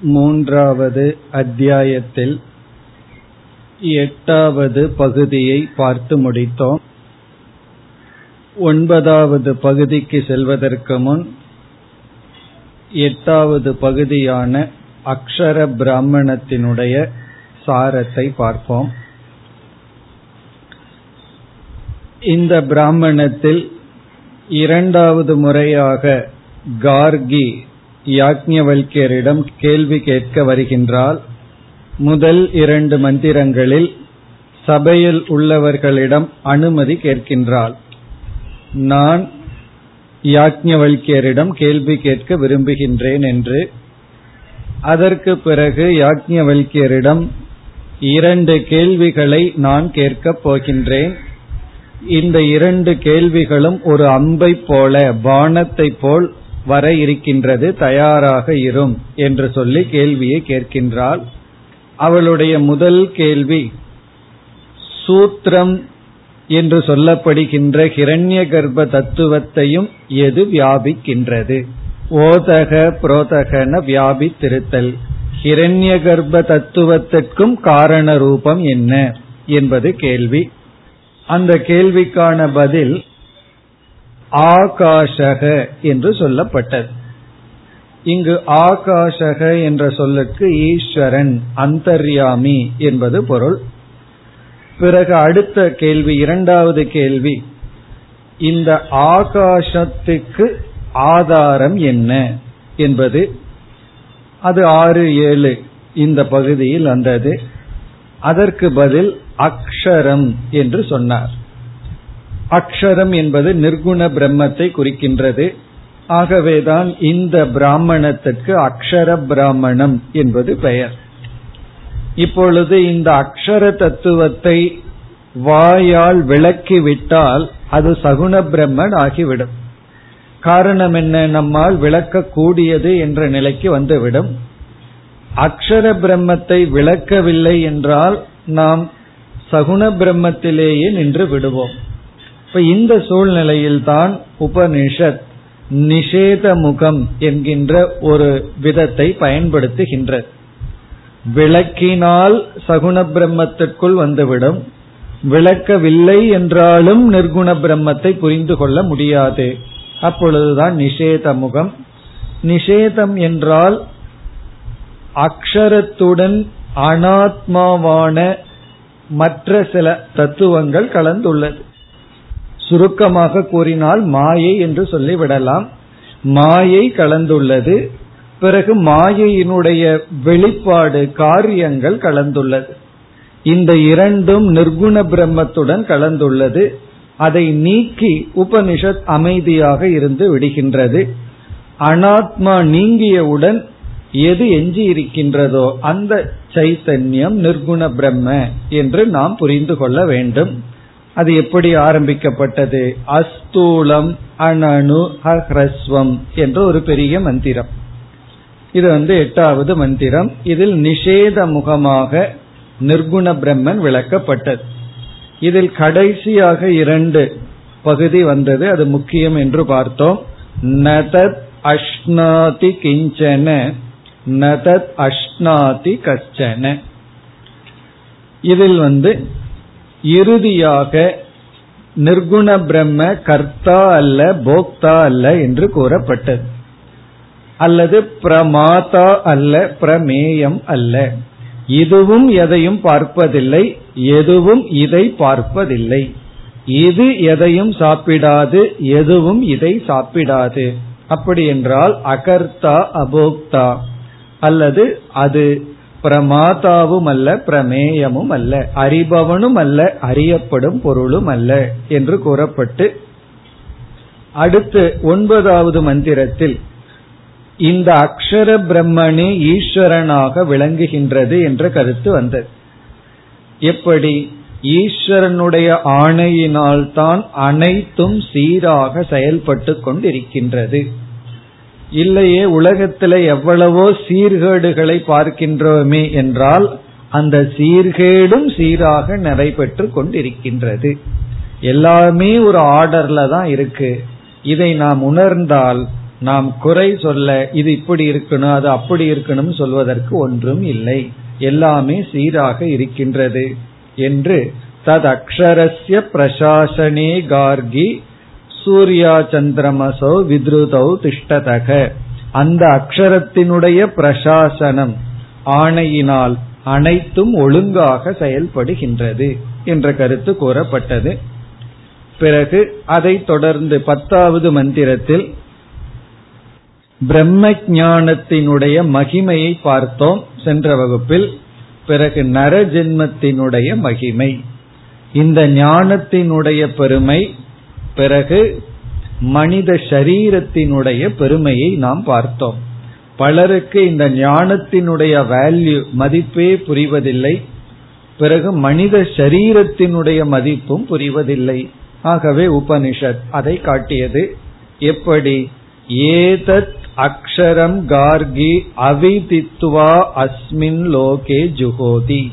மூன்றாவது அத்தியாயத்தில் எட்டாவது பகுதியை பார்த்து முடித்தோம். ஒன்பதாவது பகுதிக்கு செல்வதற்கு முன் எட்டாவது பகுதியான அக்ஷர பிராமணத்தினுடைய சாரத்தை பார்ப்போம். இந்த பிராமணத்தில் இரண்டாவது முறையாக கார்கி யாக்ஞவல்யரிடம் கேள்வி கேட்க வருகின்றால் முதல் இரண்டு மந்திரங்களில் சபையில் உள்ளவர்களிடம் அனுமதி கேட்கின்றாள் நான் யாக்ஞவல்யரிடம் கேள்வி கேட்க விரும்புகின்றேன் என்று. அதற்கு பிறகு யாக்ஞவல்யரிடம் இரண்டு கேள்விகளை நான் கேட்கப் போகின்றேன். இந்த இரண்டு கேள்விகளும் ஒரு அம்பை போல பானத்தை போல் வர இருக்கின்றது தயாராக இரும் என்று சொல்லி கேள்வியை கேட்கின்றாள். அவளுடைய முதல் கேள்வி சூத்திரம் என்று சொல்லப்படுகின்ற ஹிரண்ய கர்ப்ப தத்துவத்தையும் எது வியாபிக்கின்றது? ஓதக புரோதகன வியாபித்திருத்தல். ஹிரண்ய கர்ப்ப தத்துவத்திற்கும் காரண ரூபம் என்ன? என்பது கேள்வி. அந்த கேள்விக்கான பதில் ஆகாஷக என்று சொல்லப்பட்டது. இங்கு ஆகாஷக என்ற சொல்லுக்கு ஈஸ்வரன் அந்தர்யாமி என்பது பொருள். பிறகு அடுத்த கேள்வி இரண்டாவது கேள்வி. இந்த ஆகாசத்துக்கு ஆதாரம் என்ன என்பது. அது ஆறு ஏழு இந்த பகுதியில் வந்தது. அதற்கு பதில் அக்ஷரம் என்று சொன்னார். அக்ஷரம் என்பது நிர்குண பிரம்மத்தை குறிக்கின்றது. ஆகவேதான் இந்த பிராமணத்திற்கு அக்ஷர பிராமணம் என்பது பெயர். இப்பொழுது இந்த அக்ஷர தத்துவத்தை வாயால் விளக்கிவிட்டால் அது சகுண பிரம்மன் ஆகிவிடும். காரணம் என்ன? நம்மால் விளக்கக்கூடியது என்ற நிலைக்கு வந்துவிடும். அக்ஷர பிரம்மத்தை விளக்கவில்லை என்றால் நாம் சகுண பிரம்மத்திலேயே நின்று விடுவோம். இப்ப இந்த சூழ்நிலையில் தான் உபனிஷத் நிஷேத முகம் என்கின்ற ஒரு விதத்தை பயன்படுத்துகின்றது. விளக்கினால் சகுண பிரம்மத்திற்குள் வந்துவிடும். விளக்கவில்லை என்றாலும் நிர்குண பிரம்மத்தை புரிந்து கொள்ள முடியாது. அப்பொழுதுதான் நிஷேத முகம் நிஷேதம் என்றால் அக்ஷரத்துடன் அனாத்மாவான மற்ற சில தத்துவங்கள் கலந்துள்ளது. சுருக்கமாக கூறினால் மாயை என்று சொல்லிவிடலாம். மாயை கலந்துள்ளது. பிறகு மாயையினுடைய வெளிப்பாடு காரியங்கள் கலந்துள்ளது. இந்த இரண்டும் நிர்குண பிரம்மத்துடன் கலந்துள்ளது. அதை நீக்கி உபனிஷத் அமைதியாக இருந்து விடுகின்றது. அனாத்மா நீங்கியவுடன் எது எஞ்சி இருக்கின்றதோ அந்த சைத்தன்யம் நிர்குண பிரம்ம என்று நாம் புரிந்து கொள்ள வேண்டும். அது எப்படி ஆரம்பிக்கப்பட்டது? அஸ்தூலம் அனனு ஹ்ரஸ்வம் என்ற ஒரு பெரிய மந்திரம். இது வந்து எட்டாவது மந்திரம். இதில் நிஷேத முகமாக நிர்குண பிரம்மன் விளக்கப்பட்டது. இதில் கடைசியாக இரண்டு பகுதி வந்தது. அது முக்கியம் என்று பார்த்தோம். நதத் அஷ்னாதி கிஞ்சன நதத் அஷ்னாதி கச்சன. இதில் வந்து இறுதியாக நிர்குண பிரம்ம கர்த்தா அல்ல போக்தா அல்ல என்று கூறப்பட்டது. அல்லது பிரமாதா அல்ல பிரமேயம் அல்ல. இதுவும் எதையும் பார்ப்பதில்லை எதுவும் இதை பார்ப்பதில்லை. இது எதையும் சாப்பிடாது எதுவும் இதை சாப்பிடாது. அப்படி என்றால் அகர்த்தா அபோக்தா. அல்லது அது பிரமாதாவும் அல்ல பிரமேயமும் அல்ல அறிபவனும் அல்ல அறியப்படும் பொருளும் அல்ல என்று கூறப்பட்டு அடுத்து ஒன்பதாவது மந்திரத்தில் இந்த அக்ஷர பிரம்மனே ஈஸ்வரனாக விளங்குகின்றது என்ற கருத்து வந்தது. எப்படி? ஈஸ்வரனுடைய ஆணையினால்தான் அனைத்தும் சீராக செயல்பட்டு கொண்டிருக்கின்றது. இல்லையே உலகத்துல எவ்வளவோ சீர்கேடுகளை பார்க்கின்றோமே என்றால் அந்த சீர்கேடும் சீராக நடைபெற்று கொண்டிருக்கின்றது. எல்லாமே ஒரு ஆர்டர்ல தான் இருக்கு. இதை நாம் உணர்ந்தால் நாம் குறை சொல்ல இது இப்படி இருக்கணும் அது அப்படி இருக்கணும் சொல்வதற்கு ஒன்றும் இல்லை. எல்லாமே சீராக இருக்கின்றது என்று தத் அக்ஷரஸ்ய பிரசாசனே கார்கி சூர்யா சந்திரமசோ வித்ருதௌ திஷ்டதக. அந்த அக்ஷரத்தினுடைய பிரசாசனம் ஆணையினால் அனைத்தும் ஒழுங்காக செயல்படுகின்றது என்ற கருத்து கூறப்பட்டது. பிறகு அதை தொடர்ந்து பத்தாவது மந்திரத்தில் பிரம்ம ஞானத்தினுடைய மகிமையை பார்த்தோம் சென்ற வகுப்பில். பிறகு நரஜென்மத்தினுடைய மகிமை. இந்த ஞானத்தினுடைய பெருமை பிறகு மனித சரீரத்தினுடைய பெருமையை நாம் பார்த்தோம். பலருக்கு இந்த ஞானத்தினுடைய வேல்யூ மதிப்பே புரிவதில்லை. பிறகு மனித சரீரத்தினுடைய மதிப்பும் புரிவதில்லை. ஆகவே உபனிஷத் அதை காட்டியது. எப்படி? ஏதத் அக்ஷரம் கார்கி அவிதித்வா அஸ்மின் லோகே ஜுகோதி.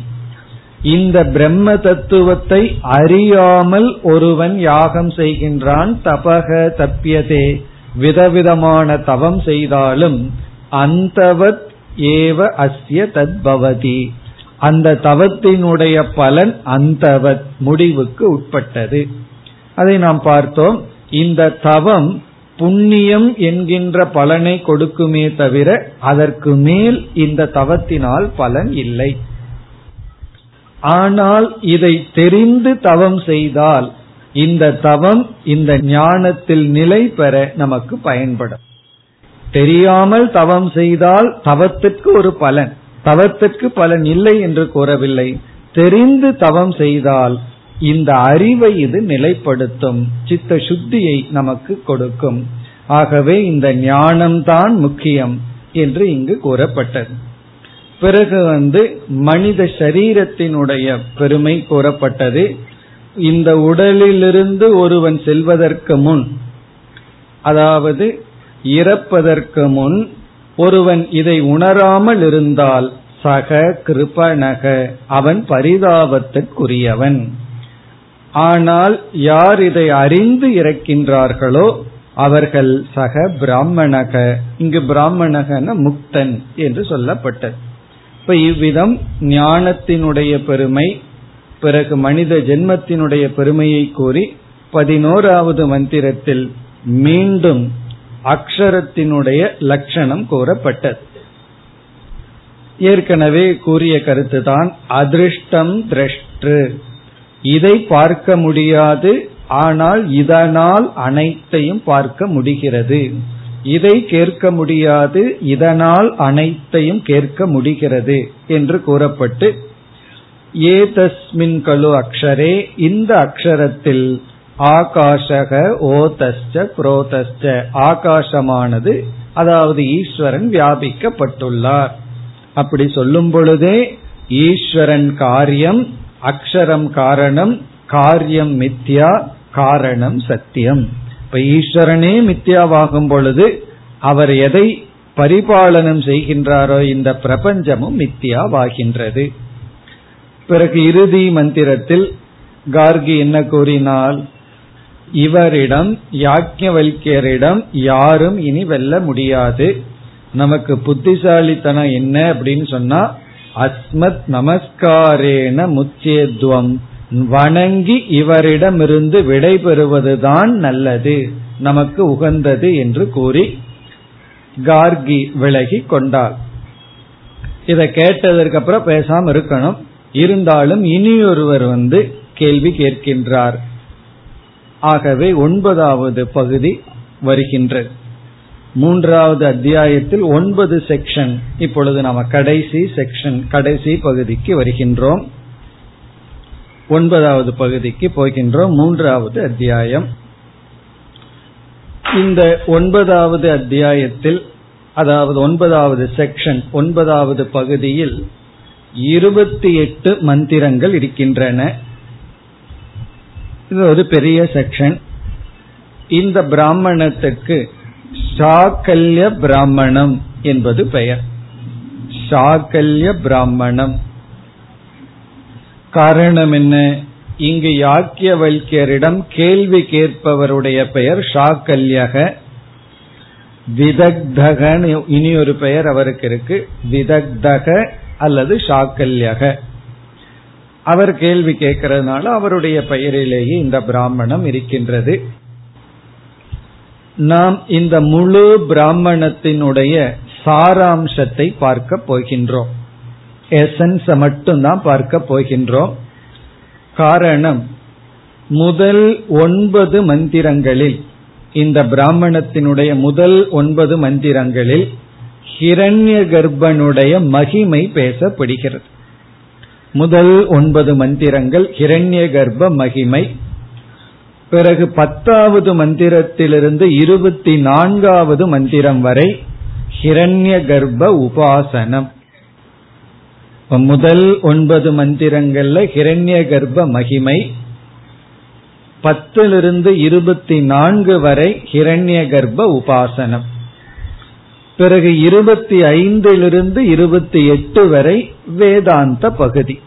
இந்த பிரம்ம தத்துவத்தை அறியாமல் ஒருவன் யாகம் செய்கின்றான் தபக தப்பியதே விதவிதமான தவம் செய்தாலும் அந்தவத் ஏவ அஸ்ய தத்பவதி. அந்த தவத்தினுடைய பலன் அந்தவத் முடிவுக்கு உட்பட்டது. அதை நாம் பார்த்தோம். இந்த தவம் புண்ணியம் என்கின்ற பலனை கொடுக்குமே தவிர அதற்கு மேல் இந்த தவத்தினால் பலன் இல்லை. ஆனால் இதை தெரிந்து தவம் செய்தால் இந்த தவம் இந்த ஞானத்தில் நிலை பெற நமக்கு பயன்படும். தெரியாமல் தவம் செய்தால் தவத்திற்கு ஒரு பலன் தவத்திற்கு பலன் இல்லை என்று கூறவில்லை. தெரிந்து தவம் செய்தால் இந்த அறிவை இது நிலைப்படுத்தும் சித்த சுத்தியை நமக்கு கொடுக்கும். ஆகவே இந்த ஞானம்தான் முக்கியம் என்று இங்கு கூறப்பட்டது. பிறகு வந்து மனித சரீரத்தினுடைய பெருமை கூறப்பட்டது. இந்த உடலிலிருந்து ஒருவன் செல்வதற்கு முன் அதாவது இறப்பதற்கு முன் ஒருவன் இதை உணராமல் இருந்தால் சக கிருபணக அவன் பரிதாபத்திற்குரியவன் ஆனால் யார் இதை அறிந்து இறக்கின்றார்களோ அவர்கள் சக பிராமணக. இங்கு பிராமணகன முக்தன் என்று சொல்லப்பட்டது. இப்ப இவ்விதம் ஞானத்தினுடைய பெருமை பிறகு மனித ஜென்மத்தினுடைய பெருமையை கூறி பதினோராவது மந்திரத்தில் மீண்டும் அக்ஷரத்தினுடைய லட்சணம் கூறப்பட்டது. ஏற்கனவே கூறிய கருத்துதான் அதிருஷ்டம் திரஷ்டு. இதை பார்க்க முடியாது ஆனால் இதனால் அனைத்தையும் பார்க்க முடிகிறது. இதை கேட்க முடியாது இதனால் அனைத்தையும் கேட்க முடிகிறது என்று கூறப்பட்டு ஏதஸ்மின் கலு அக்ஷரே இந்த அக்ஷரத்தில் ஆகாஷக ஓதஸ்ச புரோதஸ்ச ஆகாசமானது அதாவது ஈஸ்வரன் வியாபிக்கப்பட்டுள்ளார். அப்படி சொல்லும் பொழுதே ஈஸ்வரன் காரியம் அக்ஷரம் காரணம் காரியம் மித்யா காரணம் சத்தியம். இப்ப ஈஸ்வரனே மித்யாவாகும் பொழுது அவர் எதை பரிபாலனம் செய்கின்றாரோ இந்த பிரபஞ்சமும் மித்தியாவாகின்றது பிறகு இறுதி மந்திரத்தில் கார்கி என்ன கூறினால் இவரிடம் யாக்கியவல்யரிடம் யாரும் இனி வெல்ல முடியாது. நமக்கு புத்திசாலித்தனம் என்ன அப்படின்னு சொன்னா அஸ்மத் நமஸ்காரேன முச்சேத்வம். வணங்கி இவரிடமிருந்து விடைபெறுவதுதான் நல்லது. நமக்கு உகந்தது என்று கூறி கார்கி விலகி கொண்டார். இதை கேட்டதற்கு அப்புறம் பேசாம இருக்கணும். இருந்தாலும் இனியொருவர் வந்து கேள்வி கேட்கின்றார். ஆகவே ஒன்பதாவது பகுதி வருகின்றது. மூன்றாவது அத்தியாயத்தில் ஒன்பது செக்ஷன் இப்பொழுது நாம கடைசி செக்ஷன் கடைசி பகுதிக்கு வருகின்றோம். ஒன்பதாவது பகுதிக்கு போகின்றோம். மூன்றாவது அத்தியாயம். இந்த ஒன்பதாவது அத்தியாயத்தில் அதாவது ஒன்பதாவது செக்ஷன் ஒன்பதாவது பகுதியில் இருபத்தி எட்டு மந்திரங்கள் இருக்கின்றன. இது ஒரு பெரிய செக்ஷன் இந்த பிராமணத்துக்கு சாக்கல்ய பிராமணம் என்பது பெயர். சாக்கல்ய பிராமணம். காரணம் என்ன? இங்கு யாக்கியவல்யரிடம் கேள்வி கேட்பவருடைய பெயர் ஷாக்கல்யக விதக்தக இனி ஒரு பெயர் அவருக்கு இருக்கு. விதக்தக அல்லது ஷாக்கல்யக அவர் கேள்வி கேட்கறதுனால அவருடைய பெயரிலேயே இந்த பிராமணம் இருக்கின்றது. நாம் இந்த முழு பிராமணத்தினுடைய சாராம்சத்தை பார்க்க போகின்றோம். எசன்ஸ மட்டும்தான் பார்க்க போகின்றோம். காரணம் முதல் ஒன்பது மந்திரங்களில் இந்த பிராமணத்தினுடைய முதல் ஒன்பது மந்திரங்களில் ஹிரண்ய கர்ப்பனுடைய மகிமை பேசப்படுகிறது. முதல் ஒன்பது மந்திரங்கள் ஹிரண்ய கர்ப்ப மகிமை. பிறகு பத்தாவது மந்திரத்திலிருந்து இருபத்தி நான்காவது மந்திரம் வரை ஹிரண்ய கர்ப்ப உபாசனம். முதல் ஒன்பது மந்திரங்கள்ல ஹிரண்ய கர்ப்ப மகிமை. பத்திலிருந்து இருபத்தி நான்கு வரை ஹிரண்ய கர்ப்ப உபாசனம். பிறகு இருபத்தி ஐந்திலிருந்து இருபத்தி எட்டு வரை வேதாந்த பகுதி.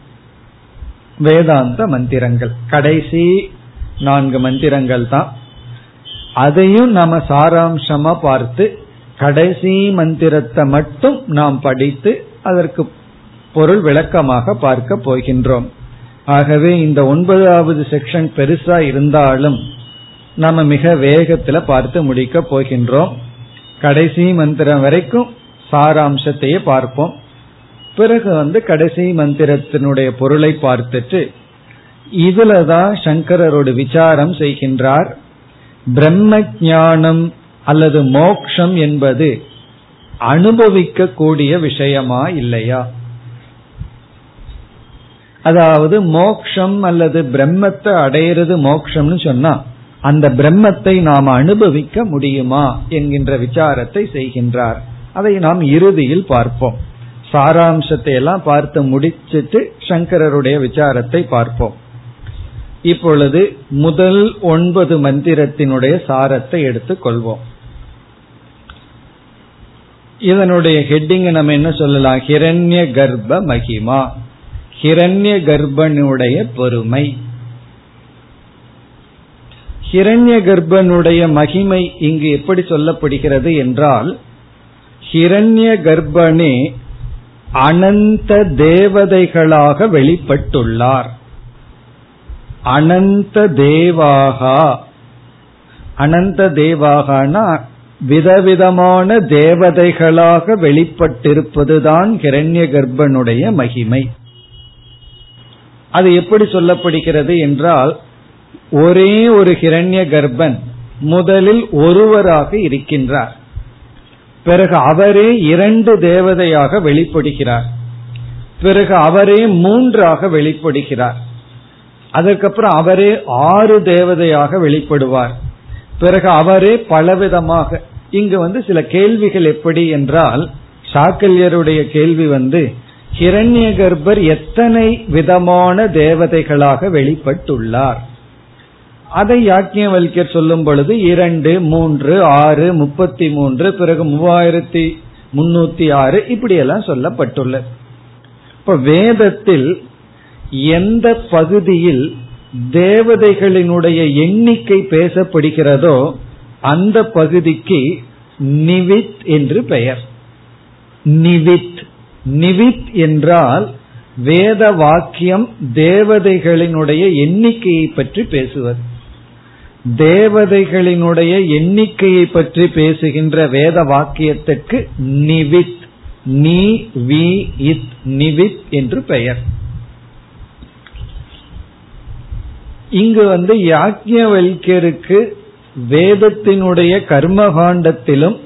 வேதாந்த மந்திரங்கள். கடைசி நான்கு மந்திரங்கள் தான். அதையும் நாம சாராம்சமா பார்த்து கடைசி மந்திரத்தை மட்டும் நாம் படித்து அதற்கு பொருள் விளக்கமாக பார்க்க போகின்றோம். ஆகவே இந்த ஒன்பதாவது செக்ஷன் பெருசா இருந்தாலும் நம்ம மிக வேகத்துல பார்த்து முடிக்க போகின்றோம். கடைசி மந்திரம் வரைக்கும் சாராம்சத்தையே பார்ப்போம். பிறகு வந்து கடைசி மந்திரத்தினுடைய பொருளை பார்த்துட்டு இதுலதான் சங்கரரோட விசாரம் செய்கின்றார். பிரம்ம ஞானம் அல்லது மோக்ஷம் என்பது அனுபவிக்க கூடிய விஷயமா இல்லையா? அதாவது மோக்ஷம் அல்லது பிரம்மத்தை அடையிறது மோக்ஷம்னு சொன்னா அந்த பிரம்மத்தை நாம் அனுபவிக்க முடியுமா என்கின்ற விசாரத்தை செய்கின்றார். அதை நாம் இறுதியில் பார்ப்போம். சாராம்சத்தை எல்லாம் பார்த்து முடிச்சிட்டு சங்கரருடைய விசாரத்தை பார்ப்போம். இப்பொழுது முதல் ஒன்பது மந்திரத்தினுடைய சாரத்தை எடுத்துக் கொள்வோம். இதனுடைய ஹெட்டிங் நம்ம என்ன சொல்லலாம்? ஹிரண்ய கர்ப்ப மகிமா. ஹிரண்ய கர்ப்பனுடைய பொறுமை ஹிரண்ய கர்ப்பனுடைய மகிமை இங்கு எப்படி சொல்லப்படுகிறது என்றால் ஹிரண்ய கர்ப்பனே அனந்த தேவதைகளாக வெளிப்பட்டுள்ளார். அனந்த தேவாகா. அனந்த தேவாகனா விதவிதமான தேவதைகளாக வெளிப்பட்டிருப்பதுதான் ஹிரண்ய கர்ப்பனுடைய மகிமை. அது எப்படி சொல்லப்படுகிறது என்றால் ஒரே ஒரு ஹிரண்ய கர்ப்பன் முதலில் ஒருவராக இருக்கின்றார். பிறகு அவரே இரண்டு தேவதையாக வெளிப்படுகிறார். பிறகு அவரே மூன்றாக வெளிப்படுகிறார். அதற்கப்புறம் அவரே ஆறு தேவதையாக வெளிப்படுவார். பிறகு அவரே பலவிதமாக இங்கு வந்து சில கேள்விகள் எப்படி என்றால் சாக்கல்யருடைய கேள்வி வந்து ஹிரண்ய கர்ப்பர் எத்தனை விதமான தேவதைகளாக வெளிப்பட்டுள்ளார்? அதை யாக்கியவல்யர் சொல்லும் பொழுது இரண்டு மூன்று ஆறு முப்பத்தி மூன்று பிறகு மூவாயிரத்தி முன்னூத்தி ஆறு இப்படியெல்லாம் சொல்லப்பட்டுள்ளது. இப்ப வேதத்தில் எந்த பகுதியில் தேவதைகளினுடைய எண்ணிக்கை பேசப்படுகிறதோ அந்த பகுதிக்கு நிவித் என்று பெயர். நிவித் நிவித் என்றால் வேத வாக்கியம் தேவதைகளினுடைய எண்ணிக்கையை பற்றி பேசுவது. தேவதைகளினுடைய எண்ணிக்கையை பற்றி பேசுகின்ற வேத வாக்கியத்திற்கு நிவித் நீ வி இத் நிவித் என்று பெயர். இங்கு வந்து யாக்ஞவல்யருக்கு வேதத்தினுடைய கர்மகாண்டத்திலும்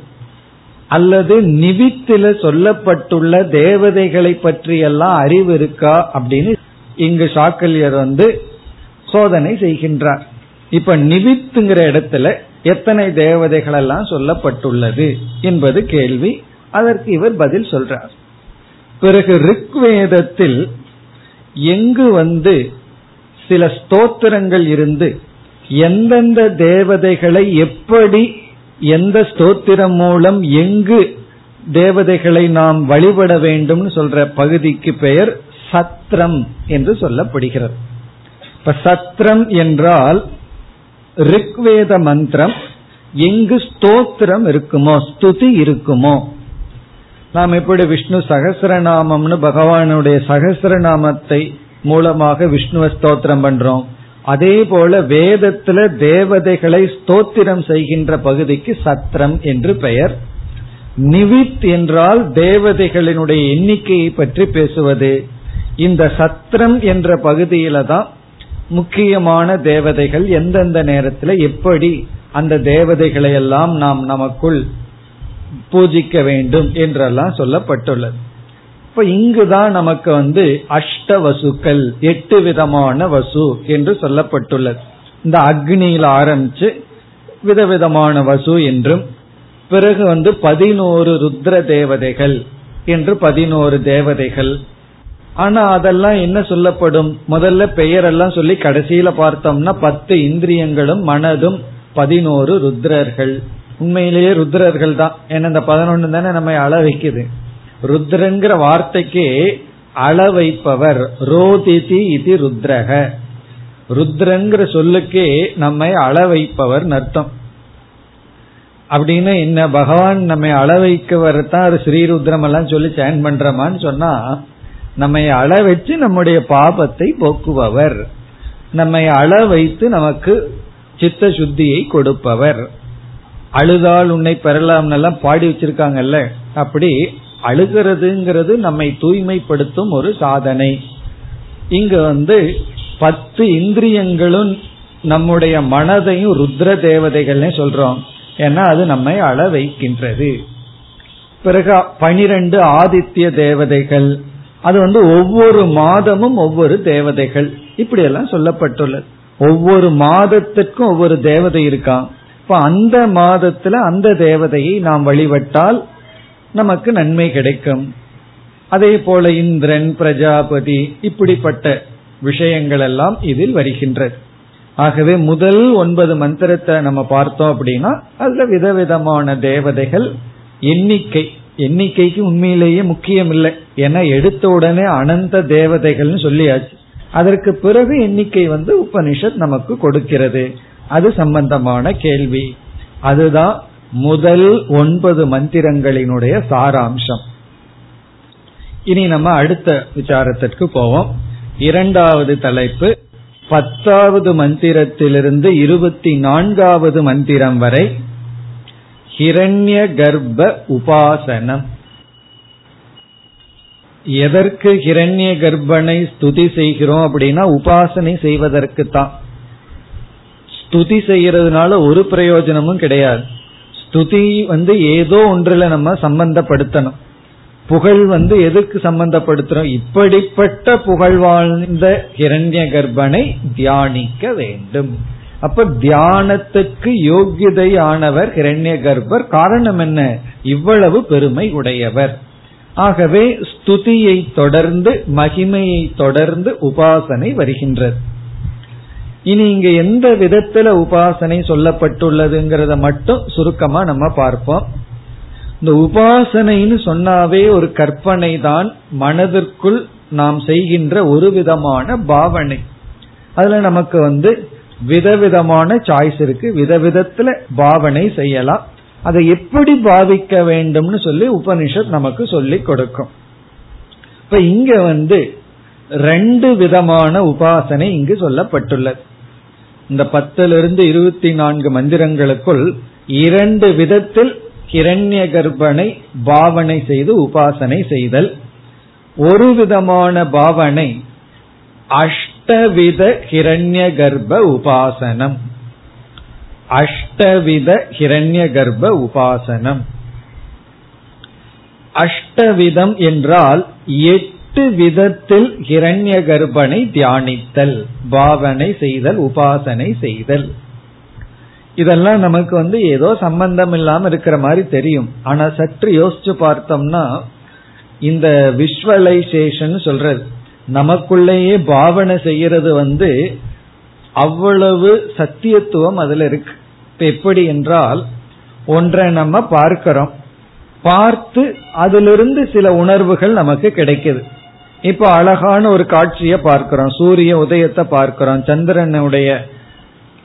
அல்லது நிவித்தில சொல்லப்பட்டுள்ள தேவதைகளை பற்றியெல்லாம் அறிவு இருக்கா அப்படின்னு இங்கு சாக்கல்யர் வந்து சோதனை செய்கின்றார். இப்ப நிவித்துங்கிற இடத்துல எத்தனை தேவதைகள் எல்லாம் சொல்லப்பட்டுள்ளது என்பது கேள்வி. அதற்கு இவர் பதில் சொல்றார். பிறகு ரிக்வேதத்தில் எங்கு வந்து சில ஸ்தோத்திரங்கள் இருந்து எந்தெந்த தேவதைகளை எப்படி எந்த ஸ்தோத்திரம் மூலம் எங்கு தேவதைகளை நாம் வழிபட வேண்டும் சொல்ற பகுதிக்கு பெயர் சத்ரம் என்று சொல்லப்படுகிறது. இப்ப சத்ரம் என்றால் ரிக்வேத மந்திரம். எங்கு ஸ்தோத்திரம் இருக்குமோ ஸ்துதி இருக்குமோ. நாம் எப்படி விஷ்ணு சகசரநாமம்னு பகவானுடைய சகசரநாமத்தை மூலமாக விஷ்ணுவ ஸ்தோத்திரம் பண்றோம்? அதே போல வேதத்துல தேவதைகளை ஸ்தோத்திரம் செய்கின்ற பகுதிக்கு சத்திரம் என்று பெயர். நிவித் என்றால் தேவதைகளினுடைய எண்ணிக்கையை பற்றி பேசுவது. இந்த சத்திரம் என்ற பகுதியில தான் முக்கியமான தேவதைகள் எந்தெந்த நேரத்தில் எப்படி அந்த தேவதைகளை எல்லாம் நாம் நமக்குள் பூஜிக்க வேண்டும் என்றெல்லாம் சொல்லப்பட்டுள்ளது. இப்ப இங்குதான் நமக்கு வந்து அஷ்ட வசுக்கள் எட்டு விதமான வசு என்று சொல்லப்பட்டுள்ளது. இந்த அக்னியில் ஆரம்பிச்சு விதவிதமான வசு என்றும் பிறகு வந்து பதினோரு ருத்ர தேவதைகள் என்று பதினோரு தேவதைகள். ஆனா அதெல்லாம் என்ன சொல்லப்படும்? முதல்ல பெயரெல்லாம் சொல்லி கடைசியில பார்த்தோம்னா பத்து இந்திரியங்களும் மனதும் பதினோரு ருத்ரர்கள். உண்மையிலேயே ருத்ரர்கள் தான். ஏன்னா இந்த பதினொன்னு தானே நம்ம அள வைக்குது ருத்ரங்கிற வார்த்தைக்கு அள வைப்பவர். ரோதிதி இது ருத்ரக. ருத்ரங்கிற சொல்லுக்கே நம்மை அள வைப்பவர் அர்த்தம். அப்படின்னு என்ன பகவான் நம்மை அளவைக்கவர் தான் தான் ஸ்ரீருத்ரம் எல்லாம் சொல்லி சேன் பண்றமான்னு சொன்னா நம்மை அள வச்சு நம்முடைய பாபத்தை போக்குபவர். நம்மை அள வைத்து நமக்கு சித்த சுத்தியை கொடுப்பவர். அழுதால் உன்னை பெறலாம்னெல்லாம் பாடி வச்சிருக்காங்கல்ல அப்படி அழுகிறதுங்கிறது நம்மை தூய்மைப்படுத்தும் ஒரு சாதனை. இங்க வந்து பத்து இந்திரியங்களும் நம்முடைய மனதையும் ருத்ர தேவதைகள்னு சொல்றோம். ஏன்னா அது நம்மை அள வைக்கின்றது. பிறகு பனிரெண்டு ஆதித்ய தேவதைகள். அது வந்து ஒவ்வொரு மாதமும் ஒவ்வொரு தேவதைகள். இப்படி எல்லாம் சொல்லப்பட்டுள்ளது. ஒவ்வொரு மாதத்திற்கும் ஒவ்வொரு தேவதை இருக்கான். இப்ப அந்த மாதத்துல அந்த தேவதையை நாம் வழிபட்டால் நமக்கு நன்மை கிடைக்கும். அதே போல இந்திரன் பிரஜாபதி இப்படிப்பட்ட விஷயங்கள் எல்லாம் இதில் வருகின்றது. ஆகவே முதல் ஒன்பது மந்திரத்தை நம்ம பார்த்தோம் அப்படின்னா அதுல விதவிதமான தேவதைகள் எண்ணிக்கை எண்ணிக்கைக்கு உண்மையிலேயே முக்கியம் இல்லை ஏன்னா எடுத்த உடனே அனந்த தேவதைகள்னு சொல்லியாச்சு. அதற்கு பிறகு எண்ணிக்கை வந்து உபனிஷத் நமக்கு கொடுக்கிறது. அது சம்பந்தமான கேள்வி. அதுதான் முதல் ஒன்பது மந்திரங்களினுடைய சாராம்சம். இனி நம்ம அடுத்த விசாரத்திற்கு போவோம். இரண்டாவது தலைப்பு பத்தாவது மந்திரத்திலிருந்து இருபத்தி நான்காவது மந்திரம் வரை ஹிரண்ய கர்ப்ப உபாசனம். எதற்கு ஹிரண்ய கர்ப்பனை ஸ்துதி செய்கிறோம் அப்படின்னா உபாசனை செய்வதற்கு தான் ஸ்துதி செய்யறதுனால ஒரு பிரயோஜனமும் கிடையாது. ஸ்துதி வந்து ஏதோ ஒன்றுல நம்ம சம்பந்தப்படுத்தணும். புகழ் வந்து எதுக்கு சம்பந்தப்படுத்துறோம்? இப்படிப்பட்ட புகழ் வாழ்ந்த ஹிரண்ய கர்ப்பனை தியானிக்க வேண்டும். அப்ப தியானத்துக்கு யோகியதை ஆனவர் ஹிரண்ய கர்ப்பர். காரணம் என்ன? இவ்வளவு பெருமை உடையவர். ஆகவே ஸ்துதியை தொடர்ந்து மகிமையை தொடர்ந்து உபாசனை வருகின்றது. இனி இங்க எந்த விதத்துல உபாசனை சொல்லப்பட்டுள்ளதுங்கிறத மட்டும் சுருக்கமா நம்ம பார்ப்போம். இந்த உபாசனைன்னு சொன்னாவே ஒரு கற்பனை தான் மனதிற்குள் நாம் செய்கின்ற ஒரு விதமான பாவனை. அதுல நமக்கு வந்து விதவிதமான சாய்ஸ் இருக்கு. விதவிதத்துல பாவனை செய்யலாம். அதை எப்படி பாவிக்க வேண்டும்னு சொல்லி உபனிஷத் நமக்கு சொல்லி கொடுக்கும். இப்ப இங்க வந்து ரெண்டு விதமான உபாசனை இங்கு சொல்லப்பட்டுள்ளது. இந்த பத்திலிருந்து இருபத்தி நான்கு மந்திரங்களுக்குள் இரண்டு விதத்தில் கிரண்ய கர்ப்பனை பாவனை செய்து உபாசனை செய்தல். ஒரு விதமான பாவனை அஷ்டவித ஹிரண்ய கர்ப்ப உபாசனம். அஷ்டவித ஹிரண்ய கர்ப்ப உபாசனம். அஷ்டவிதம் என்றால் எட்டு விதத்தில் ஹிரண்ய கர்ப்பனை தியானித்தல் பாவனை செய்தல் உபாசனை செய்தல். இதெல்லாம் நமக்கு வந்து ஏதோ சம்பந்தம் இல்லாம இருக்கிற மாதிரி தெரியும். ஆனா சற்று யோசிச்சு பார்த்தோம்னா இந்த விஷுவலைசேஷன் சொல்றது நமக்குள்ளேயே பாவனை செய்யறது வந்து அவ்வளவு சத்தியத்துவம் அதுல இருக்கு. இப்ப எப்படி என்றால் ஒன்றை நம்ம பார்க்கிறோம். பார்த்து அதிலிருந்து சில உணர்வுகள் நமக்கு கிடைக்குது. இப்ப அழகான ஒரு காட்சியை பார்க்கிறோம். சூரிய உதயத்தை பார்க்கிறோம். சந்திரனுடைய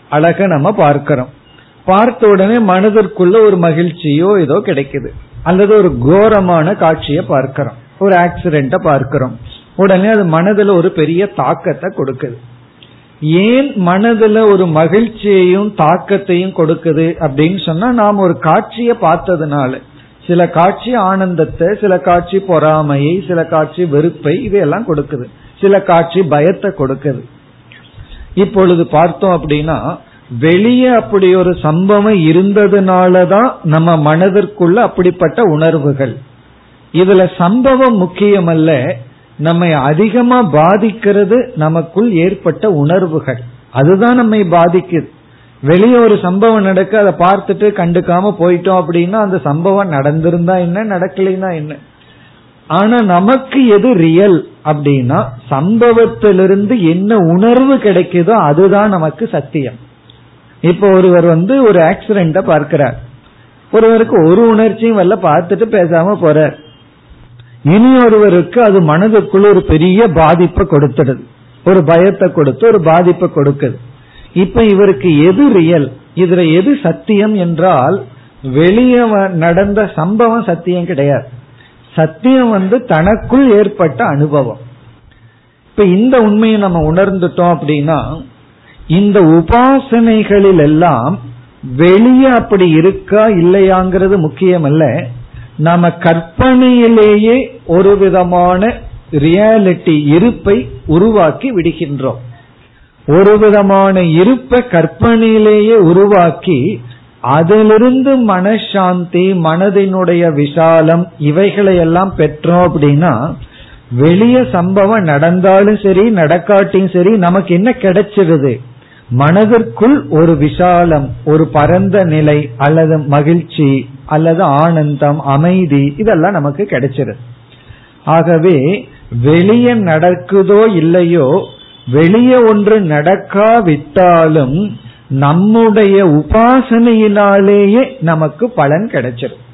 அழக நம்ம பார்க்கிறோம். பார்த்த உடனே மனதிற்குள்ள ஒரு மகிழ்ச்சியோ ஏதோ கிடைக்குது. அல்லது ஒரு கோரமான காட்சியை பார்க்கிறோம். ஒரு ஆக்சிடென்ட பார்க்கிறோம். உடனே அது மனதுல ஒரு பெரிய தாக்கத்தை கொடுக்குது. ஏன் மனதுல ஒரு மகிழ்ச்சியையும் தாக்கத்தையும் கொடுக்குது அப்படின்னு சொன்னா நாம் ஒரு காட்சியை பார்த்ததுனால சில காட்சி ஆனந்தத்தை சில காட்சி பொறாமையை சில காட்சி வெறுப்பை இதையெல்லாம் கொடுக்குது. சில காட்சி பயத்தை கொடுக்குது. இப்பொழுது பார்த்தோம் அப்படின்னா வெளியே அப்படி ஒரு சம்பவம் இருந்ததுனாலதான் நம்ம மனதிற்குள்ள அப்படிப்பட்ட உணர்வுகள். இதுல சம்பவம் முக்கியமல்ல நம்மை அதிகமா பாதிக்கிறது நமக்குள் ஏற்பட்ட உணர்வுகள். அதுதான் நம்மை பாதிக்குது. வெளியே ஒரு சம்பவம் நடக்க அதை பார்த்துட்டு கண்டுக்காம போயிட்டோம் அப்படின்னா அந்த சம்பவம் நடந்திருந்தா என்ன நடக்கலைன்னா என்ன? ஆனா நமக்கு எது ரியல் அப்படின்னா சம்பவத்திலிருந்து என்ன உணர்வு கிடைக்குதோ அதுதான் நமக்கு சத்தியம். இப்ப ஒருவர் வந்து ஒரு ஆக்சிடென்ட பார்க்கிறார். ஒருவருக்கு ஒரு உணர்ச்சியும் வரல பார்த்துட்டு பேசாம போறார். இனி ஒருவருக்கு அது மனதுக்குள்ள ஒரு பெரிய பாதிப்பை கொடுத்துடுது. ஒரு பயத்தை கொடுத்து ஒரு பாதிப்பை கொடுக்குது. இப்ப இவருக்கு எது ரியல் இதுல எது சத்தியம் என்றால் வெளியே நடந்த சம்பவம் சத்தியம் கிடையாது. சத்தியம் வந்து தனக்குள் ஏற்பட்ட அனுபவம். இப்ப இந்த உண்மையை நம்ம உணர்ந்துட்டோம் அப்படின்னா இந்த உபாசனைகளில் எல்லாம் வெளியே அப்படி இருக்கா இல்லையாங்கிறது முக்கியமல்ல. நம்ம கற்பனையிலேயே ஒரு விதமான ரியாலிட்டி இருப்பை உருவாக்கி விடுகின்றோம். ஒரு விதமான இருப்பை கற்பனையிலேயே உருவாக்கி அதிலிருந்து மனசாந்தி மனதினுடைய விசாலம் இவைகளை எல்லாம் பெற்றோம் அப்படின்னா வெளிய சம்பவம் நடந்தாலும் சரி நடக்காட்டியும் சரி நமக்கு என்ன கிடைச்சிருது? மனதிற்குள் ஒரு விசாலம் ஒரு பரந்த நிலை அல்லது மகிழ்ச்சி அல்லது ஆனந்தம் அமைதி இதெல்லாம் நமக்கு கிடைச்சிருது. ஆகவே வெளியே நடக்குதோ இல்லையோ வெளியே ஒன்று நடக்காவிட்டாலும் நம்முடைய உபாசனையினாலேயே நமக்கு பலன் கிடைச்சிடும்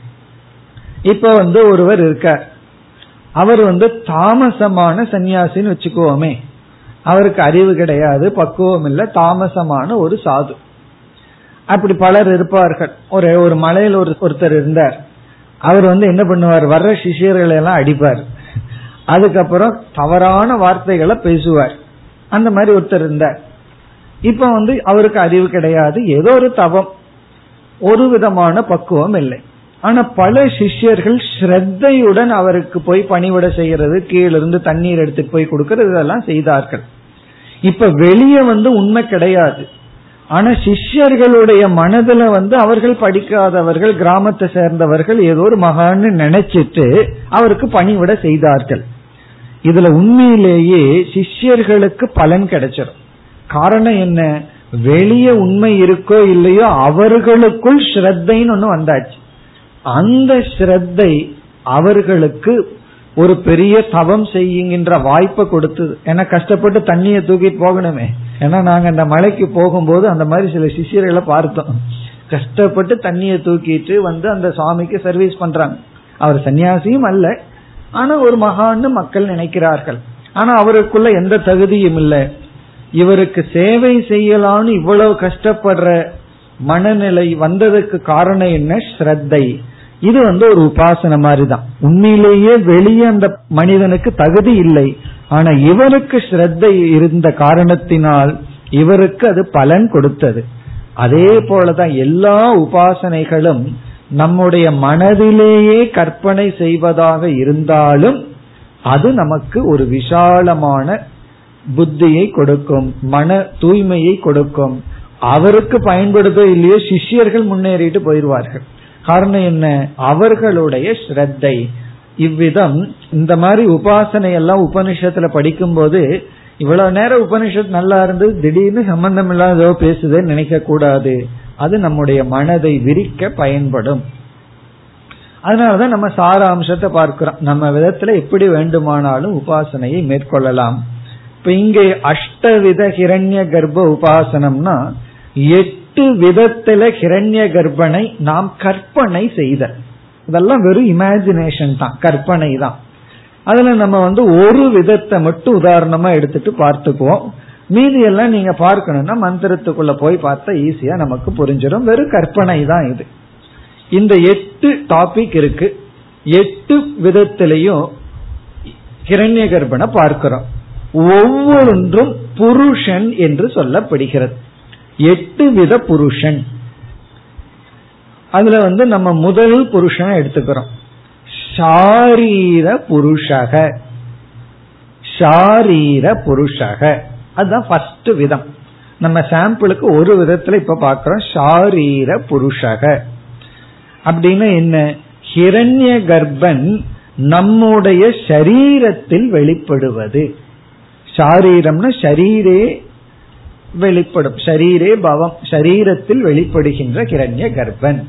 இப்ப வந்து ஒருவர் இருக்கார். அவர் வந்து தாமசமான சன்னியாசின்னு வச்சுக்கோமே. அவருக்கு அறிவு கிடையாது பக்குவம் இல்லை தாமசமான ஒரு சாது. அப்படி பலர் இருப்பார்கள். ஒரு ஒரு மலையில் ஒரு ஒருத்தர் இருந்தார். அவர் வந்து என்ன பண்ணுவார்? வர்ற சிஷியர்களை எல்லாம் அடிப்பார். அதுக்கப்புறம் தவறான வார்த்தைகளை பேசுவார். அந்த மாதிரி ஒருத்தர் இருந்தார். இப்ப வந்து அவருக்கு அறிவு கிடையாது. ஏதோ ஒரு தவம். ஒரு விதமான பக்குவம் இல்லை. ஆனா பல சிஷ்யர்கள் ஸ்ரத்தையுடன் அவருக்கு போய் பணிவிட செய்யறது கீழிருந்து தண்ணீர் எடுத்துட்டு போய் கொடுக்கறது இதெல்லாம் செய்தார்கள். இப்ப வெளியே வந்து உண்மை கிடையாது. ஆனா சிஷ்யர்களுடைய மனதுல வந்து அவர்கள் படிக்காதவர்கள் கிராமத்தை சேர்ந்தவர்கள் ஏதோ ஒரு மகான்னு நினைச்சிட்டு அவருக்கு பணிவிட செய்தார்கள். இதுல உண்மையிலேயே சிஷ்யர்களுக்கு பலன் கிடைச்சிடும் காரணம் என்ன? வெளியே உண்மை இருக்கோ இல்லையோ அவர்களுக்குள் ஸ்ரத்தைன்னு ஒண்ணு வந்தாச்சு. அந்த ஸ்ரத்தை அவர்களுக்கு ஒரு பெரிய தவம் செய்யுங்கின்ற வாய்ப்பை கொடுத்தது. ஏன்னா கஷ்டப்பட்டு தண்ணியை தூக்கிட்டு போகணுமே. ஏன்னா நாங்க அந்த மலைக்கு போகும்போது அந்த மாதிரி சில சிஷியர்களை பார்த்தோம். கஷ்டப்பட்டு தண்ணியை தூக்கிட்டு வந்து அந்த சுவாமிக்கு சர்வீஸ் பண்றாங்க. அவர் சன்னியாசியும் அல்ல. ஆனா ஒரு மகான்னு மக்கள் நினைக்கிறார்கள். ஆனா அவருக்குள்ள எந்த தகுதியும் இல்லை. இவருக்கு சேவை செய்யலாம்னு இவ்வளவு கஷ்டப்படுற மனநிலை வந்ததுக்கு காரணம் என்ன? ஸ்ரத்தை. இது வந்து ஒரு உபாசனை மாதிரி தான் உண்மையிலேயே வெளியே அந்த மனிதனுக்கு தகுதி இல்லை. ஆனா இவருக்கு ஸ்ரத்தை இருந்த காரணத்தினால் இவருக்கு அது பலன் கொடுத்தது. அதே போலதான் எல்லா உபாசனைகளும் நம்முடைய மனதிலேயே கற்பனை செய்வதாக இருந்தாலும் அது நமக்கு ஒரு விசாலமான புத்தியை கொடுக்கும் மன தூய்மையை கொடுக்கும். அவருக்கு பயன்படுதோ இல்லையோ சிஷ்யர்கள் முன்னேறிட்டு போயிடுவார்கள். காரணம் என்ன? அவர்களுடைய ஸ்ரத்தை. இவ்விதம் இந்த மாதிரி உபாசனை எல்லாம் உபனிஷத்துல படிக்கும் போது இவ்வளவு நேரம் உபனிஷத் நல்லா இருந்து திடீர்னு சம்பந்தம் இல்லாத பேசுதுன்னு நினைக்க கூடாது அது நம்முடைய மனதை விரிக்க பயன்படும். அதனாலதான் நம்ம சாராம்சத்தை பார்க்கிறோம். நம்ம விதத்துல எப்படி வேண்டுமானாலும் உபாசனையை மேற்கொள்ளலாம். இப்ப இங்கே அஷ்டவித ஹிரண்ய கர்ப்ப உபாசனம்னா எட்டு விதத்துல ஹிரண்ய கர்ப்பனை நாம் கற்பனை செய்த. இதெல்லாம் வெறும் இமேஜினேஷன் தான் கற்பனை தான். அதுல நம்ம வந்து ஒரு விதத்தை மட்டும் உதாரணமா எடுத்துட்டு பார்த்துக்குவோம். மீதி எல்லாம் நீங்க பார்க்கணும்னா மந்திரத்துக்குள்ள போய் பார்த்தா ஈஸியா நமக்கு புரிஞ்சிடும். வெறும் கற்பனை தான் இது. இந்த எட்டு டாபிக் இருக்கு. எட்டு விதத்திலையும் கிரண்ய கர்ப்பனை பார்க்கிறோம். ஒவ்வொன்றும் புருஷன் என்று சொல்லப்படுகிறது. எட்டு வித புருஷன். அதுல வந்து நம்ம முதல் புருஷனை எடுத்துக்கிறோம். ஷாரீர புருஷக. ஷாரீர புருஷக. அதுதான் ஃபர்ஸ்ட் விதம். நம்ம சாம்பிளுக்கு ஒரு விதத்துல இப்ப பாக்கிறோம் ஷாரீர புருஷக. அப்படின்னு என்ன? ஹிரண்ய கர்ப்பன் நம்முடைய சரீரத்தில் வெளிப்படுவது. ஷாரீரம்னா ஷரீரே வெளிப்படும். ஷரீரே பவம். ஷரீரத்தில் வெளிப்படுகின்ற கிரண்ய கர்ப்பன்.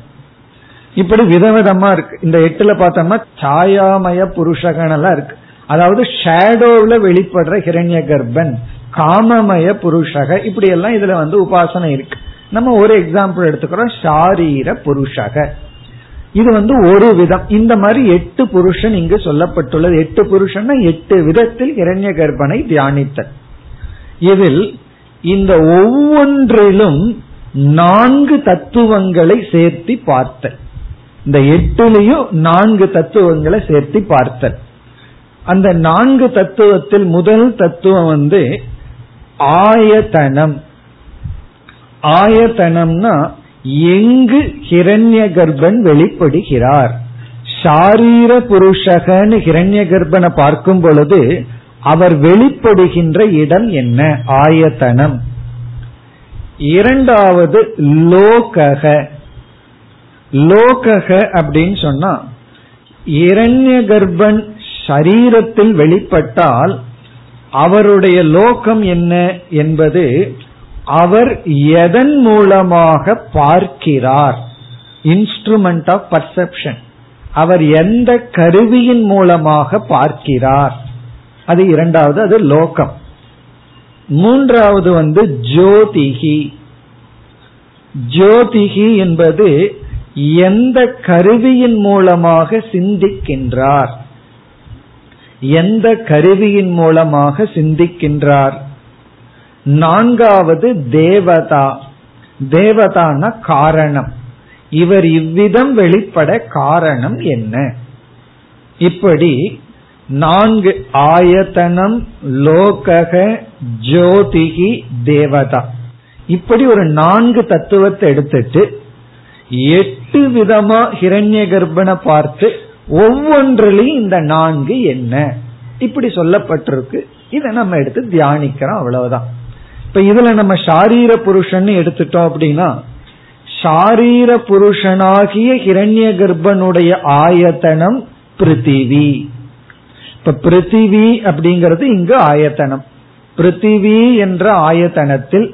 இப்படி விதவிதமா இருக்கு. இந்த எட்டுல பார்த்தோம்னா சாயாமய புருஷகனெல்லாம் இருக்கு. அதாவது ஷேடோவில் வெளிப்படுற ஹிரண்ய கர்ப்பன் காமமய புருஷக இப்படி எல்லாம் இதுல வந்து உபாசனை இருக்கு. நம்ம ஒரு எக்ஸாம்பிள் எடுத்துக்கிறோம் ஷாரீர புருஷக. இது வந்து ஒரு விதம். இந்த மாதிரி எட்டு புருஷன் இங்கு சொல்லப்பட்டுள்ளது. எட்டு புருஷன் எட்டு விதத்தில் இரண்ய கர்ப்பனை தியானித்தல். இதில் இந்த ஒவ்வொன்றிலும் நான்கு தத்துவங்களை சேர்த்து பார்த்தல். இந்த எட்டுலையும் நான்கு தத்துவங்களை சேர்த்து பார்த்தல். அந்த நான்கு தத்துவத்தில் முதல் தத்துவம் வந்து ஆயத்தனம். ஆயத்தனம்னா எங்கு ஹிரண்ய கர்ப்பன் வெளிப்படுகிறார். ஷாரீர புருஷகன்னு ஹிரண்ய கர்ப்பனை பார்க்கும் பொழுது அவர் வெளிப்படுகின்ற இடம் என்ன? ஆயத்தனம். இரண்டாவது லோகக. லோகக அப்படின்னு சொன்னா இரண்ய கர்ப்பன் சரீரத்தில் வெளிப்பட்டால் அவருடைய லோகம் என்ன என்பது அவர் எதன் மூலமாக பார்க்கிறார்? இன்ஸ்ட்ருமெண்ட் ஆஃப் பர்செப்ஷன் அவர் எந்த கருவியின் மூலமாக பார்க்கிறார்? அது இரண்டாவது அது லோகம். மூன்றாவது வந்து ஜோதிகி. ஜோதிகி என்பது எந்த கருவியின் மூலமாக சிந்திக்கின்றார்? எந்த கருவியின் மூலமாக சிந்திக்கின்றார்? நான்காவது தேவதா. தேவதான காரணம். இவர் இவ்விதம் வெளிப்பட காரணம் என்ன? இப்படி நான்கு ஆயத்தனம் லோகக ஜோதிகி தேவதா. இப்படி ஒரு நான்கு தத்துவத்தை எடுத்துட்டு எட்டு விதமா ஹிரண்ய கர்ப்பனை பார்த்து ஒவ்வொன்றிலையும் இந்த நான்கு என்ன? இப்படி சொல்லப்பட்டிருக்கு. இதை நம்ம எடுத்து தியானிக்கிறோம் அவ்வளவுதான். இப்ப இதுல நம்ம ஷாரீர புருஷன் எடுத்துட்டோம் அப்படின்னா ஷாரீர புருஷனாகிய ஹிரண்ய கர்ப்பனுடைய ஆயத்தனம் பிருத்திவி. இப்ப பிருத்திவி அப்படிங்கிறது இங்கு ஆயத்தனம். பிருத்திவி என்ற ஆயத்தனத்தில்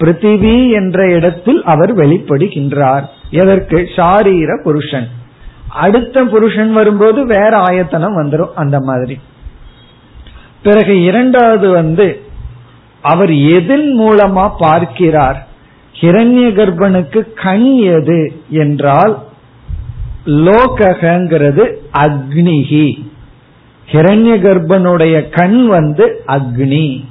பிருத்திவி என்ற இடத்தில் அவர் வெளிப்படுகின்றார். எதற்கு? ஷாரீர புருஷன். அடுத்த புருஷன் வரும்போது வேற ஆயத்தனம் வந்துடும் அந்த மாதிரி. பிறகு இரண்டாவது வந்து அவர் எதன் மூலமா பார்க்கிறார்? ஹிரண்ய கர்ப்பனுக்கு கண் எது என்றால் லோகங்கிறது அக்னிகி ஹிரண்ய கர்ப்பனுடைய கண் வந்து அக்னி.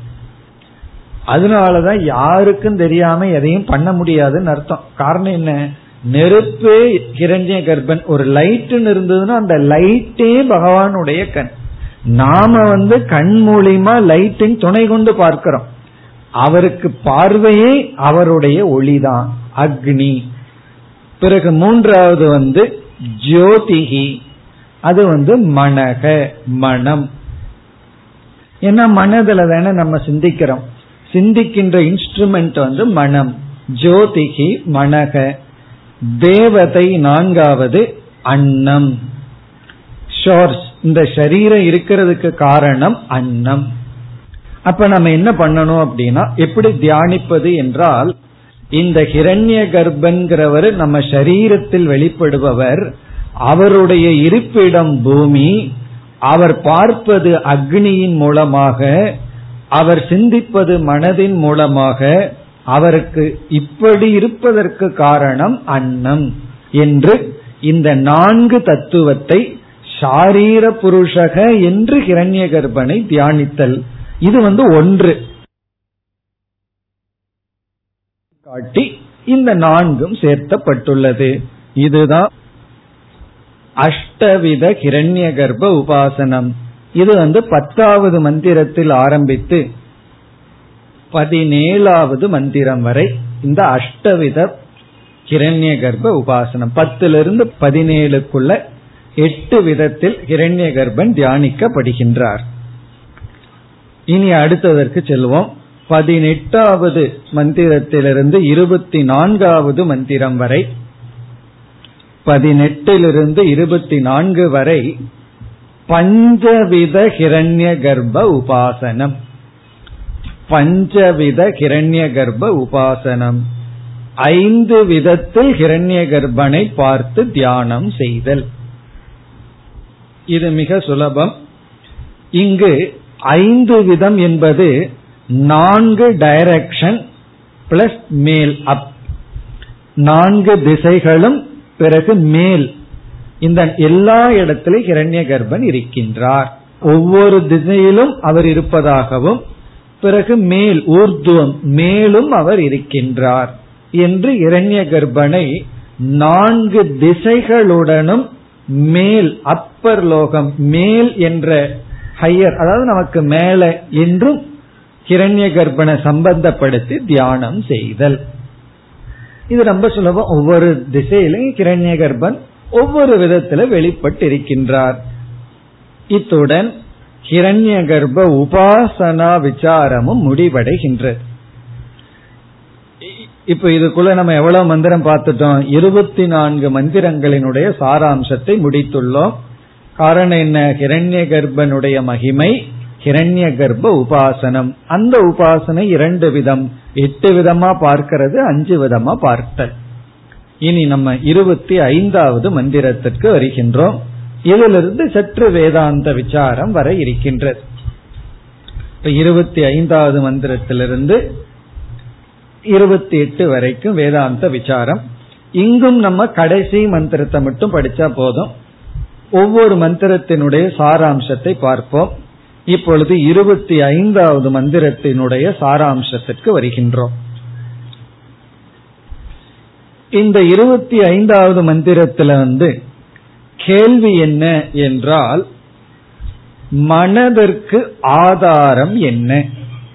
அதனாலதான் யாருக்கும் தெரியாம எதையும் பண்ண முடியாதுன்னு அர்த்தம். காரணம் என்ன? நெருப்பே ஹிரண்ய கர்ப்பன். ஒரு லைட்டுன்னு இருந்ததுன்னா அந்த லைட்டே பகவானுடைய கண். நாம வந்து கண் மூலியமா லைட்டின் துணை கொண்டு பார்க்கிறோம். அவருக்கு பார்வையே அவருடைய ஒளிதான். அக்னி. பிறகு மூன்றாவது வந்து ஜோதிகி. அது வந்து மனக மனம். ஏன்னா மனதுல தானே நம்ம சிந்திக்கிறோம். சிந்திக்கின்ற இன்ஸ்ட்ருமெண்ட் வந்து மனம். ஜோதிகி மனக. தேவதை நான்காவது அன்னம். ஷோர்ஸ் இந்த சரீரம் இருக்கிறதுக்கு காரணம் அன்னம். அப்ப நம்ம என்ன பண்ணணும் அப்படின்னா எப்படி தியானிப்பது என்றால் இந்த ஹிரண்ய கர்ப்பன்கிறவர் நம்ம சரீரத்தில் வெளிப்படுபவர் அவருடைய இருப்பிடம் பூமி அவர் பார்ப்பது அக்னியின் மூலமாக அவர் சிந்திப்பது மனதின் மூலமாக அவருக்கு இப்படி இருப்பதற்கு காரணம் அன்னம் என்று இந்த நான்கு தத்துவத்தை ஷாரீர புருஷக என்று கிரண்ய கர்ப்பனை தியானித்தல். இது வந்து ஒன்று. காட்டி இந்த நான்கும் சேர்த்தப்பட்டுள்ளது. இதுதான் அஷ்டவித கிரண்ய கர்ப்ப உபாசனம். இது வந்து பத்தாவது மந்திரத்தில் ஆரம்பித்து பதினேழாவது மந்திரம் வரை இந்த அஷ்டவித கிரண்ய கர்ப்ப உபாசனம். பத்திலிருந்து பதினேழுக்குள்ள எட்டு விதத்தில் கிரண்ய கர்ப்பன் தியானிக்கப்படுகின்றார். இனி அடுத்ததற்கு செல்வோம். பதினெட்டாவது மந்திரத்திலிருந்து இருபத்தி நான்காவது மந்திரம் வரை. பதினெட்டிலிருந்து இருபத்தி நான்கு வரை பஞ்சவித ஹிரண்ய கர்ப்ப உபாசனம். பஞ்சவித கிரண்ய கர்ப்ப உபாசனம். ஐந்து விதத்தில் கிரண்ய கர்ப்பனை பார்த்து தியானம் செய்தல். இது மிக சுலபம். இங்கு ஐந்து விதம் என்பது நான்கு டைரக்ஷன் பிளஸ் மேல் அப். நான்கு திசைகளும் பிறகு மேல். இந்த எல்லா இடத்திலும் இரண்ய கர்ப்பன் இருக்கின்றார். ஒவ்வொரு திசையிலும் அவர் இருப்பதாகவும் பிறகு மேல் ஊர்துவம் மேலும் அவர் இருக்கின்றார் என்று இரண்ய கர்ப்பனை நான்கு திசைகளுடனும் மேல் அப்பர் லோகம் மேல் என்ற ஹையர் அதாவது நமக்கு மேல என்றும் கிரண்ய கர்ப்பனை சம்பந்தப்படுத்தி தியானம் செய்தல். இது ரொம்ப சுலபம். ஒவ்வொரு திசையிலும் கிரண்ய கர்ப்பன் ஒவ்வொரு விதத்துல வெளிப்பட்டு இருக்கின்றார் இத்துடன் ஹிரண்ய கர்ப்ப உபாசனா விசாரமும் முடிவடைகின்றது இப்ப இதுக்குள்ள நம்ம எவ்வளவு மந்திரம் பார்த்துட்டோம்? இருபத்தி நான்கு மந்திரங்களினுடைய சாராம்சத்தை முடித்துள்ளோம். காரணம் என்ன? ஹிரண்ய கர்ப்பனுடைய மகிமை ஹிரண்ய கர்ப்ப உபாசனம். அந்த உபாசனை இரண்டு விதம். எட்டு விதமா பார்க்கிறது அஞ்சு விதமா பார்த்தல். இனி நம்ம இருபத்தி ஐந்தாவது மந்திரத்திற்கு வருகின்றோம். இதிலிருந்து சற்று வேதாந்த விசாரம் வர இருக்கின்றது. இப்ப இருபத்தி ஐந்தாவது மந்திரத்திலிருந்து இருபத்தி எட்டு வரைக்கும் வேதாந்த விசாரம். இங்கும் நம்ம கடைசி மந்திரத்தை மட்டும் படிச்சா போதும். ஒவ்வொரு மந்திரத்தினுடைய சாராம்சத்தை பார்ப்போம். இப்பொழுது இருபத்தி ஐந்தாவது மந்திரத்தினுடைய சாராம்சத்திற்கு வருகின்றோம். இந்த இருபத்தி ஐந்தாவது மந்திரத்துல வந்து கேள்வி என்ன என்றால் மனதிற்கு ஆதாரம் என்ன?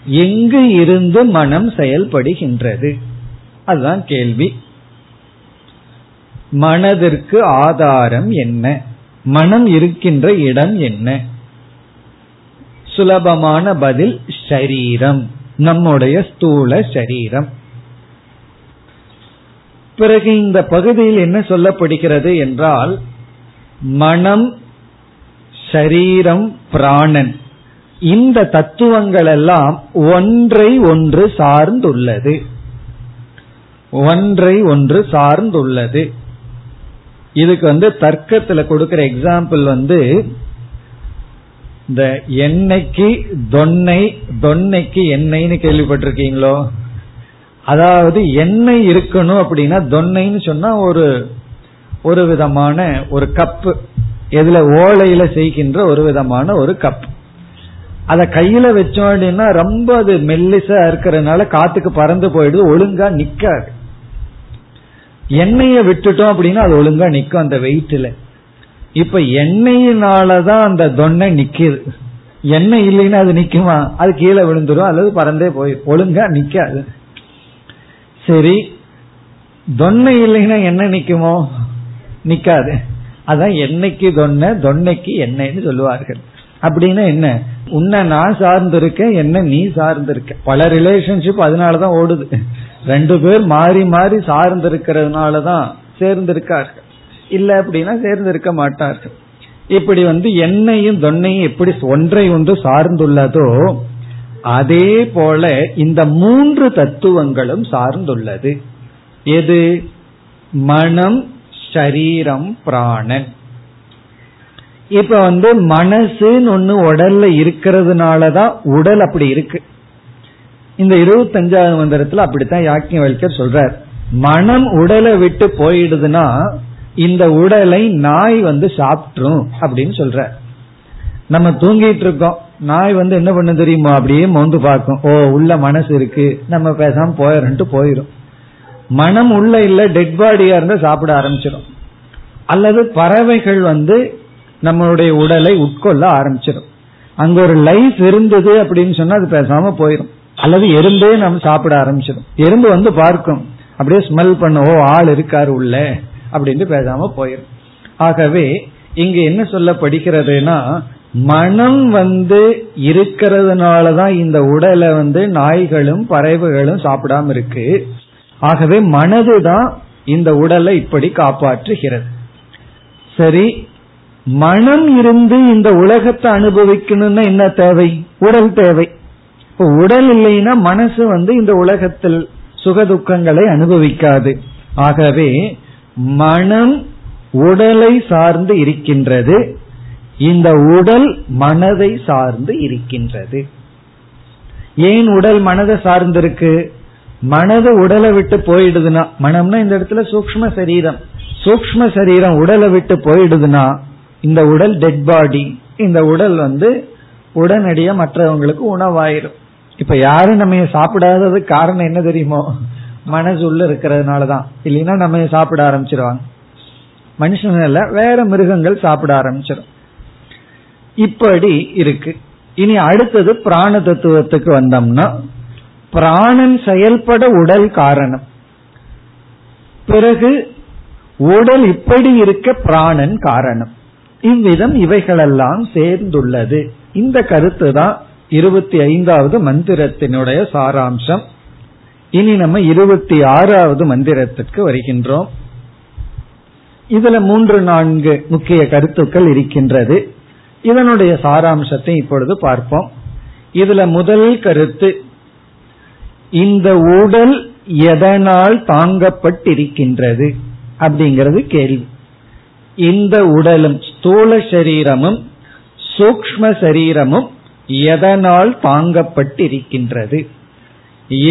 எங்கு இருந்து மனம் செயல்படுகின்றது? அதுதான் கேள்வி. மனதிற்கு ஆதாரம் என்ன? மனம் இருக்கின்ற இடம் என்ன? சுலபமான பதில் ஷரீரம். நம்முடைய ஸ்தூல சரீரம் பிறகு இந்த பகுதியில் என்ன சொல்லப்படுகிறது என்றால் மனம் ஷரீரம் பிராணன். இந்த தத்துவங்கள் எல்லாம் ஒன்றை ஒன்று சார்ந்துள்ளது. ஒன்றை ஒன்று சார்ந்துள்ளது. இதுக்கு வந்து தர்க்கத்துல கொடுக்கிற எக்ஸாம்பிள் வந்து இந்த எண்ணெய்க்கு தொன்னை தொன்னைக்கு எண்ணெய்னு கேள்விப்பட்டிருக்கீங்களோ? அதாவது எண்ணெய் இருக்கணும் அப்படின்னா தொன்னைன்னு சொன்னா ஒரு ஒரு விதமான ஒரு கப்பு எதுல ஓலையில செய்கின்ற ஒரு விதமான ஒரு கப் அத கையில வச்சோம் அப்படின்னா ரொம்ப அது மெல்லிசா இருக்கிறதுனால காத்துக்கு பறந்து போயிடுது ஒழுங்கா நிக்காது. எண்ணெய விட்டுட்டோம் அப்படின்னா அது ஒழுங்கா நிக்கும் அந்த வெயிட்ல இப்ப எண்ணெயினாலதான் அந்த தொன்னை நிக்குது. எண்ணெய் இல்லைன்னா அது நிக்குமா? அது கீழே விழுந்துரும் அல்லது பறந்தே போய் ஒழுங்கா நிக்காது. சரி தொன்னை இல்லைன்னா என்ன நிக்குமோ? நிக்காது. அதான் என்னைக்கு தொன்ன தொன்னைக்கு என்னன்னு சொல்லுவார்கள். அப்படின்னா என்ன? உன்னை நான் சார்ந்திருக்க என்ன நீ சார்ந்திருக்க. பல ரிலேஷன்ஷிப் அதனாலதான் ஓடுது. ரெண்டு பேர் மாறி மாறி சார்ந்திருக்கிறதுனாலதான் சேர்ந்திருக்கார்கள். இல்ல அப்படின்னா சேர்ந்திருக்க மாட்டார்கள். இப்படி வந்து என்னையும் தொன்னையும் எப்படி ஒன்றை ஒன்று சார்ந்துள்ளதோ அதே போல இந்த மூன்று தத்துவங்களும் சார்ந்துள்ளது. எது? மனம் ஷரீரம் பிராணன் இப்ப வந்து மனசுன்னு ஒண்ணு உடல்ல இருக்கிறதுனாலதான் உடல் அப்படி இருக்கு. இந்த இருபத்தஞ்சாவது மந்திரத்துல அப்படித்தான் யாக்கிய வலிக்கர் சொல்றார். மனம் உடலை விட்டு போயிடுதுன்னா இந்த உடலை நாய் வந்து சாப்பிட்டுரும் அப்படின்னு சொல்ற நம்ம தூங்கிட்டு இருக்கோம். நாய் வந்து என்ன பண்ண தெரியுமா? அப்படியே மோந்து பார்க்கும். ஓ உள்ள மனசு இருக்கு. நம்ம பேசாம போயிடன்ட்டு போயிரும். மனம் உள்ள இல்ல டெட் பாடியா இருந்தா சாப்பிட ஆரம்பிச்சிடும் அல்லது பறவைகள் வந்து நம்மளுடைய உடலை உட்கொள்ள ஆரம்பிச்சிடும் அங்க ஒரு லைஃப் இருந்தது அப்படின்னு சொன்னா அது பேசாம போயிடும் அல்லது எறும்பே நம்ம சாப்பிட ஆரம்பிச்சிடும் எறும்பு வந்து பார்க்கும். அப்படியே ஸ்மெல் பண்ண ஓ ஆள் இருக்காரு உள்ள அப்படின்ட்டு பேசாம போயிடும் ஆகவே இங்க என்ன சொல்லப்படுகிறதுனா மனம் வந்து இருக்கிறதுனாலதான் இந்த உடலை வந்து நாய்களும் பறவைகளும் சாப்பிடாம இருக்கு. ஆகவே மனதுதான் இந்த உடலை இப்படி காப்பாற்றுகிறது. சரி மனம் இருந்து இந்த உலகத்தை அனுபவிக்கணும்னா என்ன தேவை? உடல் தேவை. இப்போ உடல் இல்லைன்னா மனசு வந்து இந்த உலகத்தில் சுகதுக்கங்களை அனுபவிக்காது. ஆகவே மனம் உடலை சார்ந்து இருக்கின்றது. இந்த உடல் மனதை சார்ந்து இருக்கின்றது. ஏன் உடல் மனதை சார்ந்திருக்கு? மனது உடலை விட்டு போயிடுதுன்னா மனம்னா இந்த இடத்துல சூக்ம சரீரம். சூக்ம சரீரம் உடலை விட்டு போயிடுதுன்னா இந்த உடல் டெட் பாடி இந்த உடல் வந்து உடனடியா மற்றவங்களுக்கு உணவாயிரும். இப்ப யாரும் நம்ம சாப்பிடாதது காரணம் என்ன தெரியுமோ? மனசு உள்ள இருக்கிறதுனாலதான். இல்லைன்னா நம்ம சாப்பிட ஆரம்பிச்சிருவாங்க. மனுஷன் இல்ல வேற மிருகங்கள் சாப்பிட ஆரம்பிச்சிடும் இப்படி இருக்கு. இனி அடுத்தது பிராண தத்துவத்துக்கு வந்தோம்னா பிராணன் செயல்பட உடல் காரணம். பிறகு உடல் இப்படி இருக்க பிராணன் காரணம். இவ்விதம் இவைகளெல்லாம் சேர்ந்துள்ளது. இந்த கருத்து தான் இருபத்தி ஐந்தாவது மந்திரத்தினுடைய சாராம்சம். இனி நம்ம இருபத்தி ஆறாவது மந்திரத்திற்கு வருகின்றோம். இதுல மூன்று நான்கு முக்கிய கருத்துக்கள் இருக்கின்றது. இதனுடைய சாராம்சத்தை இப்பொழுது பார்ப்போம். இதுல முதல் கருத்து இந்த உடல் எதனால் தாங்கப்பட்டிருக்கின்றது அப்படிங்கிறது கேள்வி. இந்த உடலும் ஸ்தூல சரீரமும் சூக்ம சரீரமும் எதனால் தாங்கப்பட்டிருக்கின்றது?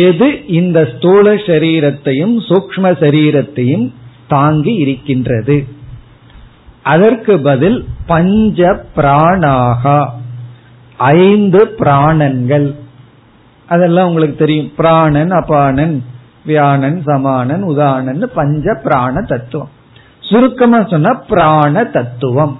எது இந்த ஸ்தூல சரீரத்தையும் சூக்ம சரீரத்தையும் தாங்கி இருக்கின்றது? அதற்கு பதில் பஞ்ச பிராணாகா ஐந்து பிராணன்கள் அதெல்லாம் உங்களுக்கு தெரியும். பிராணன் அபானன் வியானன் சமானன் உதானன் பஞ்ச பிராண தத்துவம். சுருக்கமா சொன்னா பிராண தத்துவம்.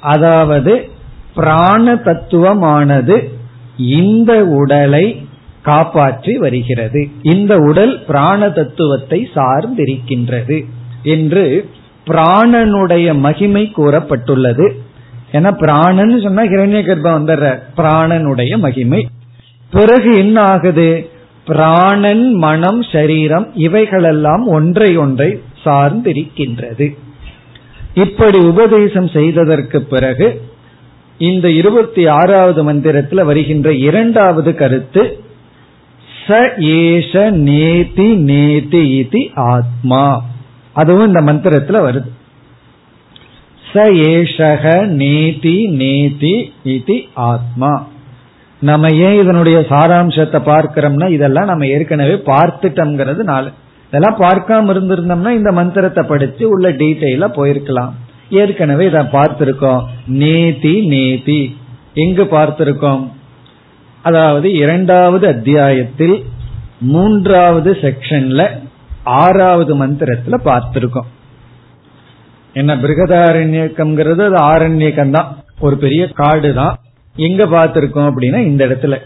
அதாவது பிராண தத்துவமானது இந்த உடலை காப்பாற்றி வருகிறது. இந்த உடல் பிராண தத்துவத்தை சார்ந்திருக்கின்றது என்று பிராணனுடைய மகிமை கூறப்பட்டுள்ளது. ஏன்னா பிராணன் சொன்னா ஹிரண்ய கர்ப்பம் வந்துடுற பிராணனுடைய மகிமை. பிறகு என்ன ஆகுது பிராணன் மனம் சரீரம் இவைகளெல்லாம் ஒன்றை ஒன்றை சார்ந்திருக்கின்றது. இப்படி உபதேசம் செய்ததற்கு பிறகு இந்த இருபத்தி ஆறாவது மந்திரத்தில் வருகின்ற இரண்டாவது கருத்து ச ஏஷ நேதி நேதி இது ஆத்மா. அதுவும் இந்த மந்திரத்தில் வருது. ச ஏஷக நேதி நேதி இது ஆத்மா. நம்ம ஏன் இதனுடைய சாராம்சத்தை பார்க்கிறோம்னா இதெல்லாம் நம்ம ஏற்கனவே பார்த்துட்டோம்ங்கிறது நாலு. இதெல்லாம் பார்க்காம இருந்திருந்தோம்னா இந்த மந்திரத்தை படிச்சு உள்ள டீட்டெயிலா போயிருக்கலாம். ஏற்கனவே இதை பார்த்திருக்கோம். நேதி நேதி. எங்கு பார்த்திருக்கோம்? அதாவது இரண்டாவது அத்தியாயத்தில் மூன்றாவது செக்ஷன்ல ஆறாவது மந்திரத்துல பார்த்திருக்கோம். என்ன பிருகதாரண்யக்கம்ங்கிறது அது ஆரண்யக்கம் தான் ஒரு பெரிய காடு தான் எங்க பார்த்திருக்கோம் அப்படின்னா இந்த இடத்துல.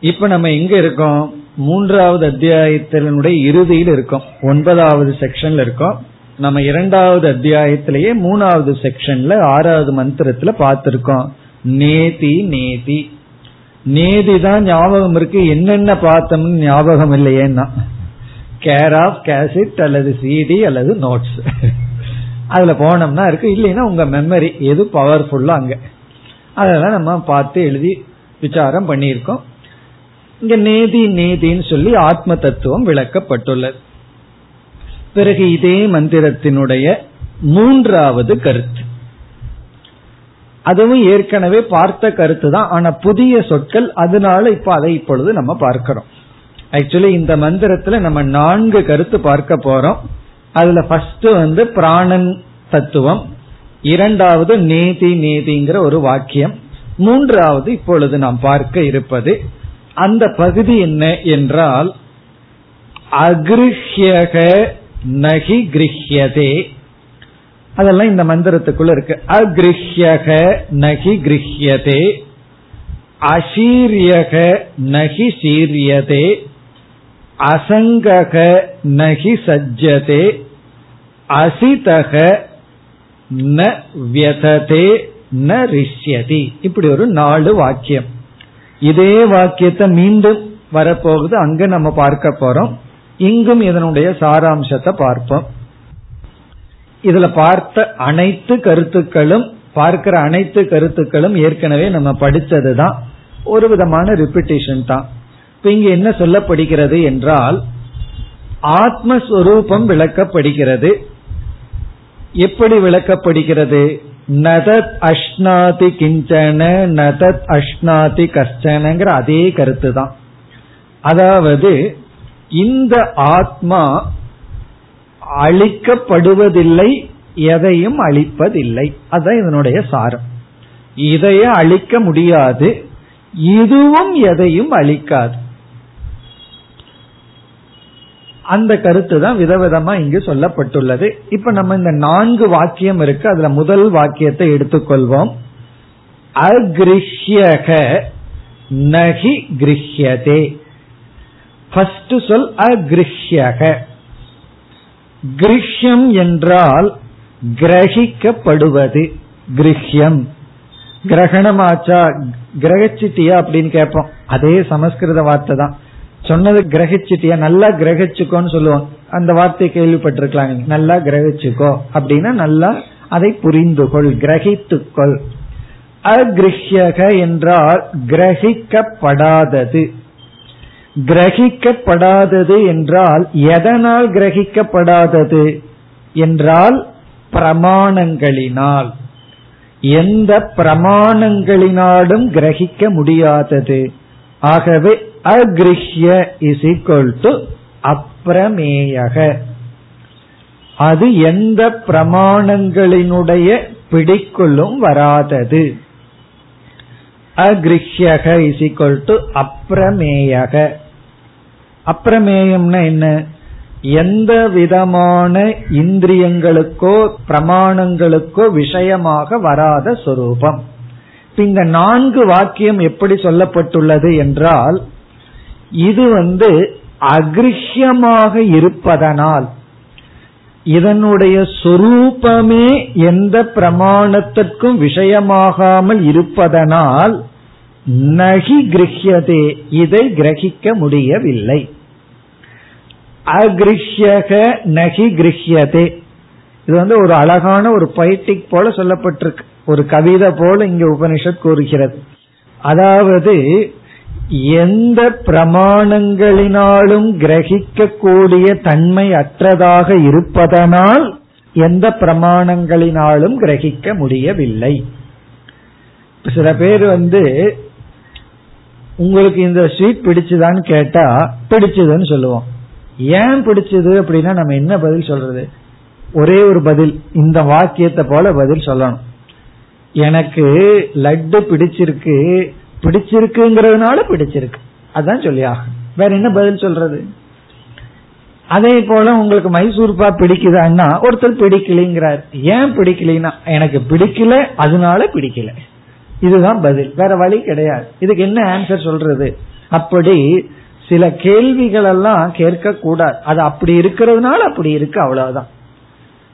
இப்ப நம்ம எங்க இருக்கோம்? மூன்றாவது அத்தியாயத்தினுடைய இறுதியில் இருக்கோம். ஒன்பதாவது செக்ஷன்ல இருக்கோம். நம்ம இரண்டாவது அத்தியாயத்திலேயே மூணாவது செக்ஷன்ல ஆறாவது மந்திரத்துல பார்த்திருக்கோம். நேதி நேதி. நேதி தான் ஞாபகம் இருக்கு. என்னென்ன பார்த்தோம்னு ஞாபகம் இல்லையேன்னா. கேர் ஆஃப் கேசிட் அல்லது சிடி அல்லது நோட்ஸ் அதுல போனோம்னா இருக்கு. இல்லைன்னா உங்க மெமரி எது பவர்ஃபுல்லா அங்க. அதெல்லாம் நம்ம பார்த்து எழுதி விசாரம் பண்ணியிருக்கோம். இங்க நேதி நேதின்னு சொல்லி ஆத்ம தத்துவம் விளக்கப்பட்டுள்ளது. பிறகு இதே மந்திரத்தினுடைய மூன்றாவது கருத்து. அதுவும் ஏற்கனவே பார்த்த கருத்து தான் ஆனா புதிய சொற்கள் அதனால இப்ப அதை இப்பொழுது நம்ம பார்க்கிறோம். ஆக்சுவலி இந்த மந்திரத்துல நம்ம நான்கு கருத்து பார்க்க போறோம். அதுல ஃபர்ஸ்ட் வந்து பிராணன் தத்துவம் இரண்டாவது நேதி நேதிங்கிற ஒரு வாக்கியம். மூன்றாவது இப்பொழுது நாம் பார்க்க இருப்பது அந்த பகுதி என்ன என்றால் அகிருஹ்யக நகி கிரஹ்யதே. அதெல்லாம் இந்த மந்திரத்துக்குள்ள இருக்கு. அகிருஹ்யக நகி கிரஹ்யதே. அசீரியக நகி சீரியதே. அசங்கக நகி சஜ்ஜதே. அசிதக ந வியததே ந ரிஷ்யதி. இப்படி ஒரு நாலு வாக்கியம். இதே வாக்கியத்தை மீண்டும் வரப்போகுது. அங்க நம்ம பார்க்க போறோம். இங்கும் இதனுடைய சாராம்சத்தை பார்ப்போம். இதுல பார்த்த அனைத்து கருத்துக்களும் பார்க்கிற அனைத்து கருத்துக்களும் ஏற்கனவே நம்ம படிச்சதுதான் ஒரு விதமான ரிப்பிட்டேஷன் தான். இப்ப இங்க என்ன சொல்லப்படுகிறது என்றால் ஆத்மஸ்வரூபம் விளக்கப்படுகிறது. எப்படி விளக்கப்படுகிறது? நதத் அஷ்னாதி கிஞ்சன நதத் அஷ்னாதி கஷ்டனங்கிற அதே கருத்து தான் அதாவது இந்த ஆத்மா அழிக்கப்படுவதில்லை எதையும் அழிப்பதில்லை. அதுதான் இதனுடைய சாரம். இதையே அழிக்க முடியாது இதுவும் எதையும் அழிக்காது. அந்த கருத்து தான் விதவிதமா இங்கு சொல்லப்பட்டுள்ளது. இப்ப நம்ம இந்த நான்கு வாக்கியம் இருக்கு அதுல முதல் வாக்கியத்தை எடுத்துக்கொள்வோம். அகிருஷ்யக நகி கிருஹ்யதே. ஃபர்ஸ்ட் சொல் அகிருஷ்யக கிருஷ்யம் என்றால் கிரகிக்கப்படுவது கிருஷ்யம் கிரகணமாச்சா கிரகிச்சிட்டியா அப்படின்னு கேட்போம். அதே சமஸ்கிருத வார்த்தை தான். சொன்னது கிரகிச்சிட்டியா? நல்லா கிரகிச்சுக்கோன்னு சொல்லுவோம். அந்த வார்த்தை கேள்விப்பட்டிருக்கலாம் நல்லா கிரகிச்சுக்கோ. அப்படின்னா நல்லா அதை புரிந்து கொள் கிரகித்துக்கொள். அகிருஷ்யக என்றால் கிரகிக்கப்படாதது. கிரகிக்கப்படாதது என்றால் எதனால் கிரகிக்கப்படாதது? என்றால் பிரமாணங்களினால். எந்த பிரமாணங்களினாலும் கிரகிக்க முடியாதது. ஆகவே அகிருஷ்ய இஸ் ஈக்வல் டு அப்பிரமேயக அது எந்த பிரமாணங்களினுடைய பிடிக்குள்ளும் வராதது. அகிருஷ்யக இஸ் ஈக்வல் டு அப்பிரமேயக அப்பிரமேயம்னா என்ன? எந்த விதமான இந்திரியங்களுக்கோ பிரமாணங்களுக்கோ விஷயமாக வராத சொரூபம். இந்த நான்கு வாக்கியம் எப்படி சொல்லப்பட்டுள்ளது என்றால் இது வந்து அகிருஷ்யமாக இருப்பதனால் இதனுடைய சொரூபமே எந்த பிரமாணத்திற்கும் விஷயமாகாமல் இருப்பதனால் நகி கிரகியதே இதை கிரகிக்க முடியவில்லை. அகிருஷ்யக நகி கிரகியதே. இது வந்து ஒரு அழகான ஒரு பைட்டிக் போல சொல்லப்பட்டிருக்கு. ஒரு கவிதை போல இங்க உபனிஷத் கூறுகிறது. அதாவது எந்த பிரமாணங்களினாலும் கிரகிக்கக்கூடிய தன்மை அற்றதாக இருப்பதனால் எந்த பிரமாணங்களினாலும் கிரகிக்க முடியவில்லை. சில பேர் வந்து உங்களுக்கு இந்த ஸ்வீட் பிடிச்சுதான்னு கேட்டா பிடிச்சதுன்னு சொல்லுவோம். ஏன் பிடிச்சது? அப்படின்னா நம்ம என்ன பதில் சொல்றது? ஒரே ஒரு பதில் இந்த வாக்கியத்தை போல பதில் சொல்லணும். எனக்கு லட்டு பிடிச்சிருக்கு பிடிச்சிருக்குங்கிறதுனால பிடிச்சிருக்கு. அதான் சொல்லி ஆகும் வேற என்ன பதில் சொல்றது? அதே போல உங்களுக்கு மைசூர் பா பிடிக்குதான்னா ஒருத்தர் பிடிக்கலைங்கிறார். ஏன் பிடிக்கலைன்னா எனக்கு பிடிக்கல அதனால பிடிக்கல. இதுதான் பதில். வேற வழி கிடையாது. இதுக்கு என்ன ஆன்சர் சொல்றது? அப்படி சில கேள்விகள் எல்லாம் கேட்க கூடாது அது அப்படி இருக்கிறதுனால அப்படி இருக்கு அவ்வளவுதான்.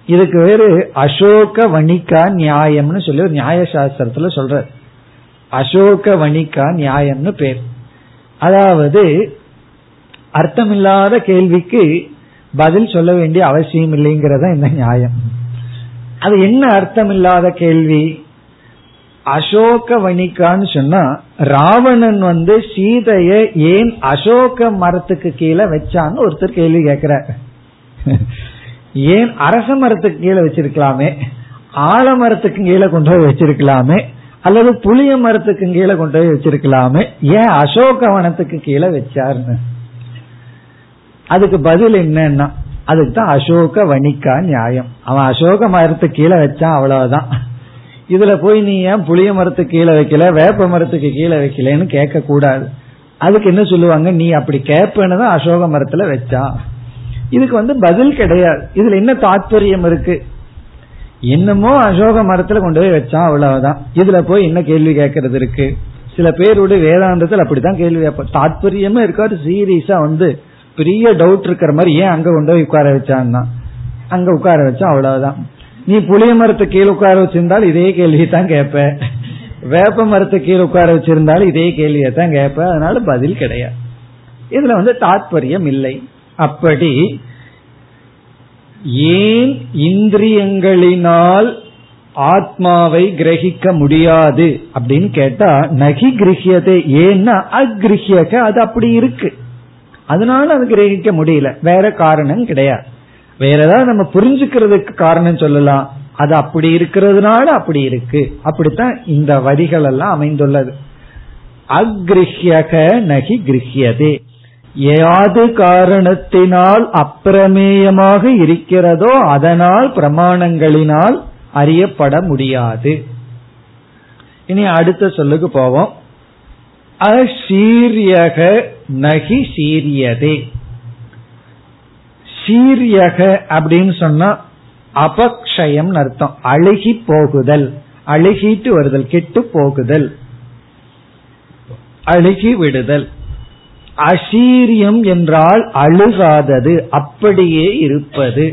இதுக்கு வேறு அசோக வணிகா நியாயம்னு சொல்லி ஒரு நியாய சாஸ்திரத்துல சொல்றது அசோக வணிகா நியாயம்னு பேர். அதாவது அர்த்தமில்லாத கேள்விக்கு பதில் சொல்ல வேண்டிய அவசியம் இல்லைங்கிறத இந்த நியாயம். அது என்ன அர்த்தமில்லாத கேள்வி? அசோக வணிகான்னு சொன்னா ராவணன் வந்து சீதைய ஏன் அசோக மரத்துக்கு கீழே வச்சான்னு ஒருத்தர் கேள்வி கேட்கிறார். ஏன் அரச மரத்துக்கு கீழே வச்சிருக்கலாமே? ஆலமரத்துக்கு கீழே கொண்டு போய் வச்சிருக்கலாமே? அல்லது புளிய மரத்துக்கு கீழே கொண்டு போய் வச்சிருக்கலாமே. ஏன் அசோக வனத்துக்கு கீழே வச்சாருன்னு அதுக்கு பதில் என்னன்னா அதுக்கு தான் அசோக வணிக்கா நியாயம். அவன் அசோக மரத்துக்கு கீழே வச்சான் அவ்வளவுதான். இதுல போய் நீ ஏன் புளிய மரத்துக்கு கீழே வைக்கல வேப்ப மரத்துக்கு கீழே வைக்கலன்னு கேட்க கூடாது அதுக்கு என்ன சொல்லுவாங்க? நீ அப்படி கேட்பேன்னு தான் அசோக மரத்துல வச்சான். இதுக்கு வந்து பதில் கிடையாது. இதுல என்ன தாத்பரியம் இருக்கு? என்னமோ அசோக மரத்துல கொண்டு போய் வச்சான் அவ்வளவுதான். இதுல போய் என்ன கேள்வி கேட்கறது இருக்கு? சில பேருடைய வேதாந்தத்தில் அப்படித்தான் கேள்வி கேட்போம் தாற்பயமே இருக்காது சீரியஸா வந்து பெரிய டவுட் இருக்கிற மாதிரி ஏன் அங்க கொண்டு போய் உட்கார வச்சான்னா? அங்க உட்கார வச்சா அவ்வளவுதான். நீ புளிய மரத்தை கீழே உட்கார வச்சிருந்தால் இதே கேள்வியை தான் கேட்ப. வேப்ப மரத்தை கீழே உட்கார வச்சிருந்தாலும் இதே கேள்வியை தான் கேட்ப. அதனால பதில் கிடையாது. இதுல வந்து தாற்பயம் இல்லை. அப்படி ஏன் இந்திரியங்களினால் ஆத்மாவை கிரகிக்க முடியாது அப்படின்னு கேட்டா நகி கிரகியதே ஏன்னா அக்ரிஹியக அது அப்படி இருக்கு. அதனால அது கிரகிக்க முடியல. வேற காரணம் கிடையாது. வேற ஏதாவது நம்ம புரிஞ்சுக்கிறதுக்கு காரணம் சொல்லலாம். அது அப்படி இருக்கிறதுனால அப்படி இருக்கு. அப்படித்தான் இந்த வரிகள் எல்லாம் அமைந்துள்ளது. அக்ரிஹியக நகி கிரகியதே. யாது காரணத்தினால் அப்பிரமேயமாக இருக்கிறதோ அதனால் பிரமாணங்களினால் அறியப்பட முடியாது. இனி அடுத்த சொல்லுக்கு போவோம். அசீரியக நகி சீரியதே. சீரியக அப்படின்னு சொன்னா அபக்ஷயம் அர்த்தம். அழுகி போகுதல். அழுகிட்டு வருதல். கெட்டு போகுதல். அழுகி விடுதல். அசீரியம் என்றால் அழுகாதது அப்படியே இருப்பது.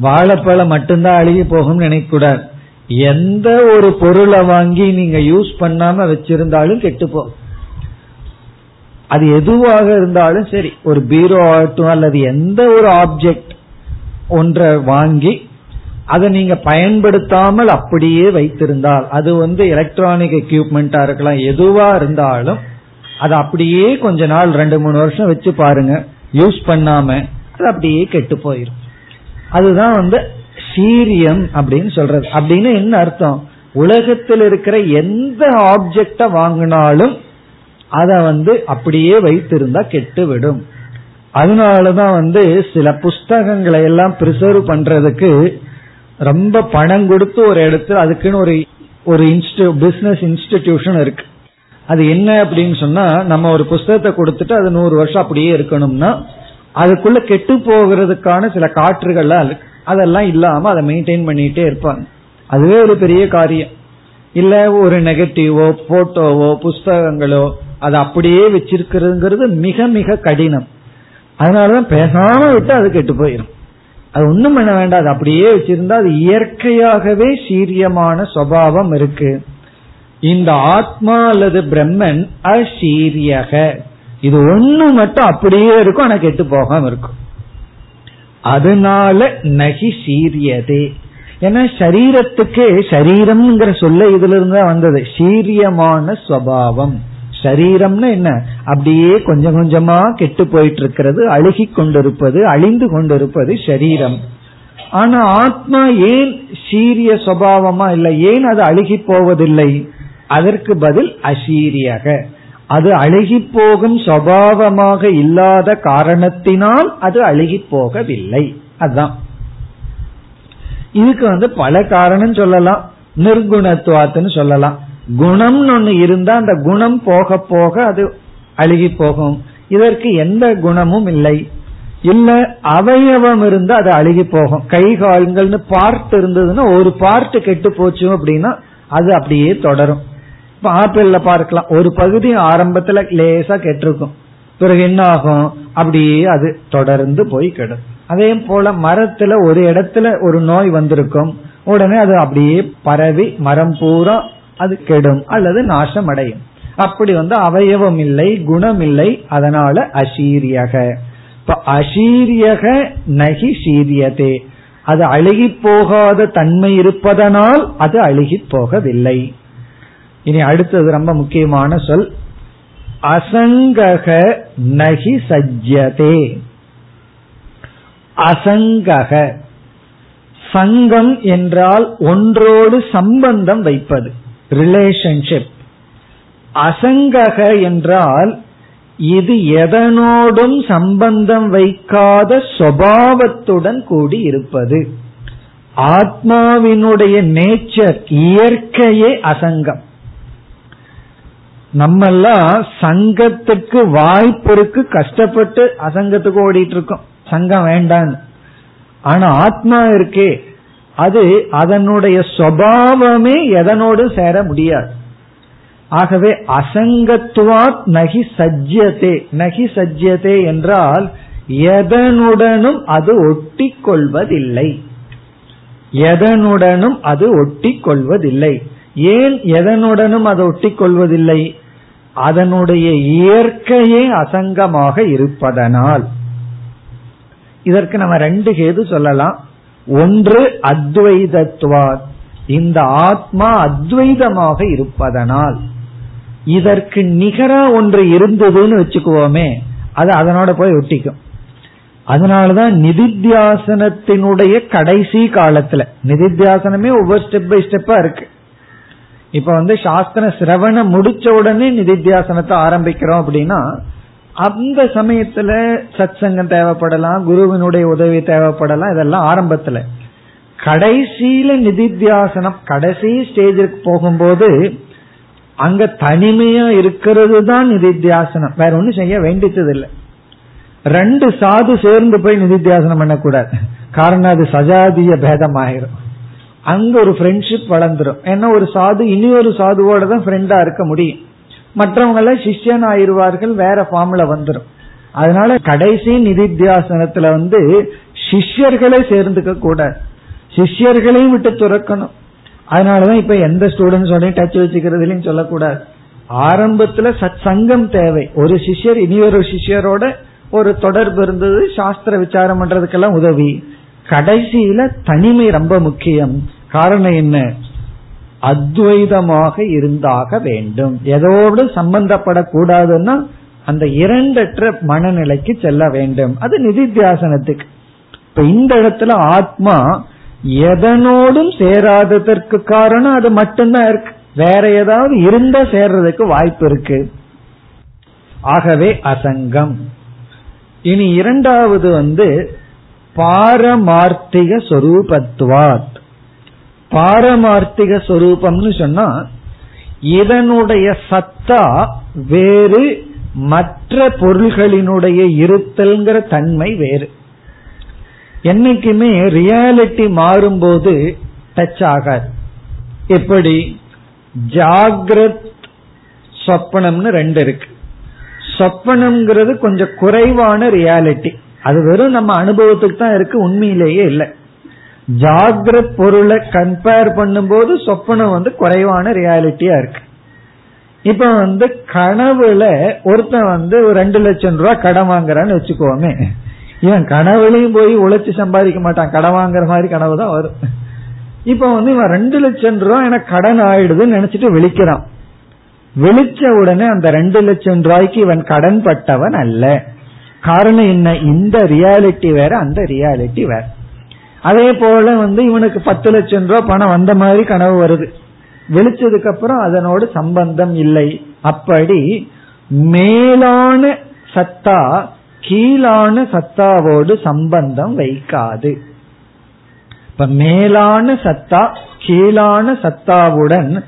வாழைப்பழம் மட்டும்தான் அழுகி போகும் நினைக்கூடாது. எந்த ஒரு பொருளை வாங்கி நீங்க யூஸ் பண்ணாம வச்சிருந்தாலும் கெட்டுப்போம் அது எதுவாக இருந்தாலும் சரி ஒரு பீரோ ஆகட்டும் அல்லது எந்த ஒரு ஆப்ஜெக்ட் ஒன்றை வாங்கி அதை நீங்க பயன்படுத்தாமல் அப்படியே வைத்திருந்தால் அது வந்து எலக்ட்ரானிக் எக்யூப்மெண்டா இருக்கலாம் எதுவா இருந்தாலும் அதை அப்படியே கொஞ்ச நாள் ரெண்டு மூணு வருஷம் வச்சு பாருங்க. யூஸ் பண்ணாம அது அப்படியே கெட்டு போயிடும் அதுதான் வந்து சீரியம் அப்படின்னு சொல்றது. அப்படின்னு என்ன அர்த்தம்? உலகத்தில் இருக்கிற எந்த ஆப்ஜெக்ட வாங்கினாலும் அதை வந்து அப்படியே வைத்திருந்தா கெட்டு விடும் அதனாலதான் வந்து சில புஸ்தகங்களை எல்லாம் பிரிசர்வ் பண்றதுக்கு ரொம்ப பணம் கொடுத்து ஒரு இடத்துல அதுக்குன்னு ஒரு ஒரு இன்ஸ்டி பிசினஸ் இன்ஸ்டிடியூஷன் இருக்கு. அது என்ன அப்படின்னு சொன்னா நம்ம ஒரு புஸ்தகத்தை கொடுத்துட்டு அது நூறு வருஷம் அப்படியே இருக்கணும்னா அதுக்குள்ள கெட்டு போகிறதுக்கான சில காற்றுகள்லாம் இருக்கு அதெல்லாம் இல்லாம அதை மெயின்டைன் பண்ணிட்டே இருப்பாங்க. அதுவே ஒரு பெரிய காரியம். இல்ல ஒரு நெகட்டிவோ போட்டோவோ புஸ்தகங்களோ அதை அப்படியே வச்சிருக்கிறதுங்கிறது மிக மிக கடினம். அதனாலதான் பேசாம விட்டு அது கெட்டு போயிடும் அது ஒண்ணும் பண்ண வேண்டாம். அது அப்படியே வச்சிருந்தா அது இயற்கையாகவே சீரியமான சுவாவம் இருக்கு. இந்த ஆத்மா அல்லது பிரம்மன் அசீரியக. இது ஒண்ணு மட்டும் அப்படியே இருக்கும் ஆனா கெட்டு போகாம இருக்கும். அதனால நகி சீரியதே. ஏன்னா சரீரத்துக்கு சரீரம்ங்கிற சொல்ல இதுல இருந்து வந்தது. சீரியமான சுவாவம். சரீரம்னு என்ன? அப்படியே கொஞ்சம் கொஞ்சமா கெட்டு போயிட்டு இருக்கிறது அழுகி கொண்டிருப்பது அழிந்து கொண்டிருப்பது சரீரம். ஆனா ஆத்மா ஏன் சீரிய சுவாவமா இல்லை? ஏன் அது அழுகி போவதில்லை? அதற்கு பதில் அசீரியக. அது அழுகி போகும் சபாவமாக இல்லாத காரணத்தினால் அது அழுகி போகவில்லை அதுதான் இதுக்கு வந்து பல காரணம் சொல்லலாம். நிர்குணத்துவாத்துன்னு சொல்லலாம். குணம்னு ஒண்ணு இருந்தா அந்த குணம் போக போக அது அழுகி போகும் இதற்கு எந்த குணமும் இல்லை. இல்ல அவயவம் இருந்தா அது அழுகி போகும் கை கால்கள்னு பார்ட் இருந்ததுன்னா ஒரு பார்ட் கெட்டு போச்சு அப்படின்னா அது அப்படியே தொடரும். இப்ப ஆப்பிள்ல பார்க்கலாம். ஒரு பகுதி ஆரம்பத்துல லேசா கெட்டிருக்கும். பிறகு என்ன ஆகும் அப்படியே அது தொடர்ந்து போய் கெடும். அதே போல மரத்துல ஒரு இடத்துல ஒரு நோய் வந்திருக்கும். உடனே அது அப்படியே பரவி மரம் பூரா அது கெடும் அல்லது நாசம் அடையும் அப்படி வந்து அவயவம் இல்லை குணம் இல்லை. அதனால அசீரியக. இப்ப அசீரியக நகி சீரியதே. அது அழுகி போகாத தன்மை இருப்பதனால் அது அழுகி போகவில்லை. இனி அடுத்தது ரொம்ப முக்கியமான சொல். அசங்கக நகி சஜ்யதே அசங்கக. சங்கம் என்றால் ஒன்றோடு சம்பந்தம் வைப்பது. ரிலேஷன்ஷிப் அசங்கக என்றால் இது எதனோடும் சம்பந்தம் வைக்காத சுவாவத்துடன் கூடி இருப்பது. ஆத்மாவினுடைய நேச்சர் இயற்கையே அசங்கம். நம்மெல்லாம் சங்கத்துக்கு வாய்ப்பு இருக்கு கஷ்டப்பட்டு அசங்கத்துக்கு ஓடிட்டு இருக்கோம் சங்கம் வேண்டான்னு. ஆனா ஆத்மா இருக்கே. அது அதனுடைய சுவாவமே எதனோடு சேர முடியாது. ஆகவே அசங்கத்துவாத் நகி சஜ்யத்தே நகி சஜ்யத்தே என்றால் எதனுடனும் அது ஒட்டி கொள்வதில்லை எதனுடனும் அது ஒட்டி கொள்வதில்லை ஏன் எதனுடனும் அது ஒட்டி கொள்வதில்லை அதனுடைய இயற்கையே அசங்கமாக இருப்பதனால். இதற்கு நம்ம ரெண்டு கேது சொல்லலாம். ஒன்று அத்வைதத்துவார் இந்த ஆத்மா அத்வைதமாக இருப்பதனால். இதற்கு நிகரா ஒன்று இருந்ததுன்னு வச்சுக்குவோமே அது அதனோட போய் ஒட்டிக்கும். அதனாலதான் நிதித்தியாசனத்தினுடைய கடைசி காலத்துல நிதித்தியாசனமே ஒவ்வொரு ஸ்டெப் பை ஸ்டெப்பா இருக்கு. இப்ப வந்து சாஸ்திர சிரவணம் முடிச்ச உடனே நிதித்தியாசனத்தை ஆரம்பிக்கிறோம் அப்படின்னா அந்த சமயத்துல சத் சங்கம் தேவைப்படலாம் குருவினுடைய உதவி தேவைப்படலாம் இதெல்லாம் ஆரம்பத்துல. கடைசியில நிதித்தியாசனம் கடைசி ஸ்டேஜுக்கு போகும்போது அங்க தனிமையா இருக்கிறது தான் நிதித்தியாசனம். வேற ஒன்றும் செய்ய வேண்டியது இல்லை ரெண்டு சாது சேர்ந்து போய் நிதித்தியாசனம் பண்ணக்கூடாது. காரணம் அது சஜாதிய பேதம் ஆயிரும் அங்க ஒரு ஃப்ரெண்ட்ஷிப் வளர்ந்துரும். ஏன்னா ஒரு சாது இனி ஒரு சாதுவோட தான் ஃப்ரெண்டா இருக்க முடியும். மற்றவங்க எல்லாம் சிஷ்யன் ஆயிருவார்கள் வேற ஃபார்ம்ல வந்துடும் அதனால கடைசி நிதித்தியாசனத்துல வந்து சிஷ்யர்களே சேர்ந்துக்க கூடாது. சிஷ்யர்களையும் விட்டு துறக்கணும். அதனாலதான் இப்ப எந்த ஸ்டூடெண்ட்ஸோட டச் வச்சுக்கிறதுலையும் சொல்லக்கூடாது. ஆரம்பத்துல சத் சங்கம் தேவை. ஒரு சிஷ்யர் இனி ஒரு சிஷ்யரோட ஒரு தொடர்பு இருந்தது சாஸ்திர விசாரம் பண்றதுக்கெல்லாம் உதவி. கடைசியில தனிமை ரொம்ப முக்கியம். காரணம் என்ன? அத்வைதமாக இருந்தாக வேண்டும். எதோடு சம்பந்தப்படக்கூடாதுன்னா அந்த இரண்டற்ற மனநிலைக்கு செல்ல வேண்டும். அது நிதித்தியாசனத்துக்கு. இப்ப இந்த இடத்துல ஆத்மா எதனோடும் சேராததற்கு காரணம் அது மட்டும்தான் இருக்கு. வேற ஏதாவது இருந்த சேர்றதுக்கு வாய்ப்பு இருக்கு. ஆகவே அசங்கம். இனி இரண்டாவது வந்து பாரமார்த்திக சொரூபத்துவாத் பாரமார்த்திக சொரூபம்னு சொன்னா இதனுடைய சத்தா வேறு மற்ற பொருள்களினுடைய இருத்தல்ங்கிற தன்மை வேறு. என்னைக்குமே ரியாலிட்டி மாறும்போது டச் ஆகாது. எப்படி? ஜாகிரத் சொப்பனம்னு ரெண்டு இருக்கு. சொப்பனம்ங்கிறது கொஞ்சம் குறைவான ரியாலிட்டி. அது வெறும் நம்ம அனுபவத்துக்கு தான் இருக்கு உண்மையிலேயே இல்லை. ஜாகிரத் பொருளை கம்பேர் பண்ணும்போது சொப்பனம் வந்து குறைவான ரியாலிட்டியா இருக்கு. இப்ப வந்து கனவுல ஒருத்தன் வந்து ஒரு ரெண்டு லட்சம் ரூபாய் கடன் வாங்குறான்னு வச்சுக்கோமே. இவன் கனவுலையும் போய் உழைச்சு சம்பாதிக்க மாட்டான். கடன் வாங்குற மாதிரி கனவு தான் வரும். இப்ப வந்து இவன் ரெண்டு லட்சம் ரூபாய் எனக்கு கடன் ஆயிடுதுன்னு நினைச்சிட்டு விழிக்கிறான். விழிச்ச உடனே அந்த ரெண்டு லட்சம் ரூபாய்க்கு இவன் கடன் பட்டவன் அல்ல. காரணம் என்ன? இந்த ரியாலிட்டி வேற அந்த ரியாலிட்டி வேற. அதே போல வந்து இவனுக்கு பத்து லட்சம் ரூபாய் பணம் வந்த மாதிரி கனவு வருது. வெளிச்சதுக்கு அப்புறம் அதனோடு சம்பந்தம் இல்லை. அப்படி மேலான சத்தா கீழான சத்தாவோடு சம்பந்தம் வைக்காது. இப்ப மேலான சத்தா கீழான சத்தாவுடன்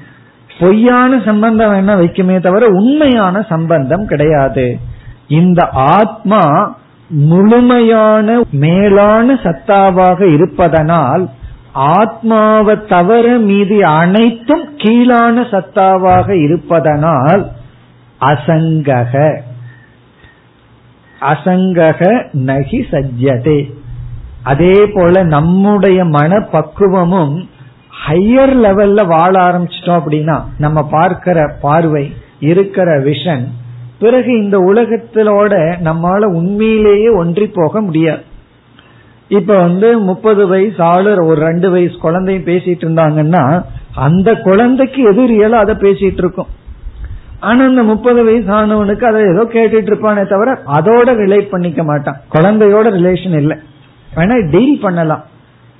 பொய்யான சம்பந்தம் என்ன வைக்குமே தவிர உண்மையான சம்பந்தம் கிடையாது. இந்த ஆத்மா முழுமையான மேலான சத்தாவாக இருப்பதனால் ஆத்மாவை தவிர மீதி அனைத்தும் கீழான சத்தாவாக இருப்பதனால் அசங்கக. அசங்கக நகி சஜ்ஜதே. அதே போல நம்முடைய மன பக்குவமும் ஹையர் லெவல்ல வாழ ஆரம்பிச்சிட்டோம் அப்படின்னா நம்ம பார்க்கிற பார்வை இருக்கிற விஷன் பிறகு இந்த உலகத்திலோட நம்மால உண்மையிலேயே ஒன்றி போக முடியாது. இப்ப வந்து முப்பது வயசு ஆளு ஒரு ரெண்டு வயசு குழந்தையும் பேசிட்டு இருந்தாங்கன்னா அந்த குழந்தைக்கு எது ரியலோ அதை பேசிட்டு இருக்கும். ஆனா அந்த முப்பது வயசு ஆனவனுக்கு அதை ஏதோ கேட்டுட்டு இருப்பானே தவிர அதோட ரிலேட் பண்ணிக்க மாட்டான். குழந்தையோட ரிலேஷன் இல்லை. வேணா டீல் பண்ணலாம்.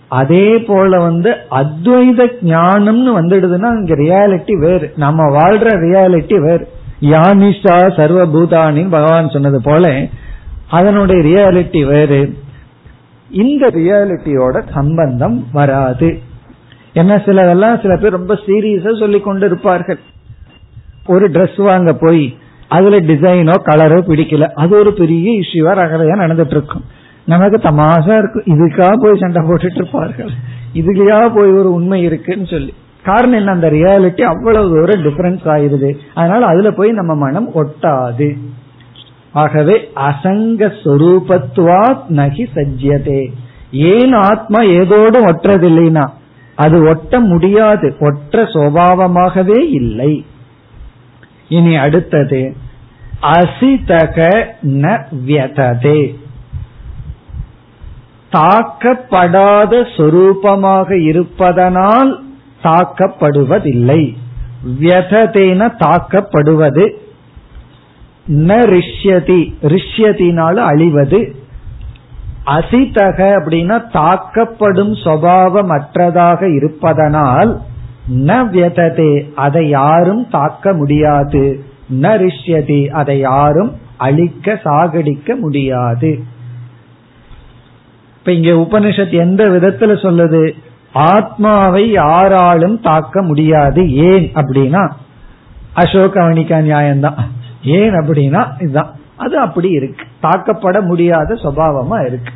அதே போல வந்து அத்வைத ஞானம்னு வந்துடுதுன்னா இங்க ரியாலிட்டி வேறு. நம்ம வாழ்ற ரியாலிட்டி வேறு. யானிஷா சர்வபூதானின் பகவான் சொன்னது போல அதனுடைய ரியாலிட்டி வேறு. இந்த ரியாலிட்டியோட சம்பந்தம் வராது. என்ன சிலதெல்லாம் சில பேர் ரொம்ப சீரியஸா சொல்லி கொண்டு இருப்பார்கள். ஒரு ட்ரெஸ் வாங்க போய் அதுல டிசைனோ கலரோ பிடிக்கல. அது ஒரு பெரிய இஷ்யூவா ரகலையா நடந்துட்டு இருக்கும் நமக்கு தமாசா இருக்கும் இதுக்காக போய் சண்டை போட்டுட்டு இருப்பார்கள் இதுலயா போய் ஒரு உண்மை இருக்குன்னு சொல்லி. காரணம் என்ன? அந்த ரியாலிட்டி அவ்வளவு தூரம் டிஃபரன்ஸ் ஆயிருது அதனால அதுல போய் நம்ம மனம் ஒட்டாது. ஆகவே அசங்க சொரூபத்துவா நகி சஜ்யதே. ஏன் ஆத்மா ஏதோடு ஒற்றதில்லைனா? அது ஒட்ட முடியாது. ஒற்ற சுவாவமாகவே இல்லை. இனி அடுத்தது அசிதக ந வியததே. தாக்கப்படாத சொரூபமாக இருப்பதனால் தாக்கப்படுவதில்லை. வியததேன தாக்கப்படுவது. ந ரிஷ்யதி ரிஷ்யத்தினால அழிவது. அசிதக அப்படின்னா தாக்கப்படும் சுவாவம் அற்றதாக இருப்பதனால் ந வியததே அதை யாரும் தாக்க முடியாது. ந ரிஷ்யதி அதை யாரும் அழிக்க சாகடிக்க முடியாது. இப்ப இங்க உபனிஷத் எந்த விதத்துல சொல்லுது? ஆத்மாவை யாராலும் தாக்க முடியாது. ஏன் அப்படின்னா அசோக அவனிக்கா நியாயம்தான். ஏன் அப்படின்னா இதுதான். அது அப்படி இருக்கு. தாக்கப்பட முடியாத சுவாவமா இருக்கு.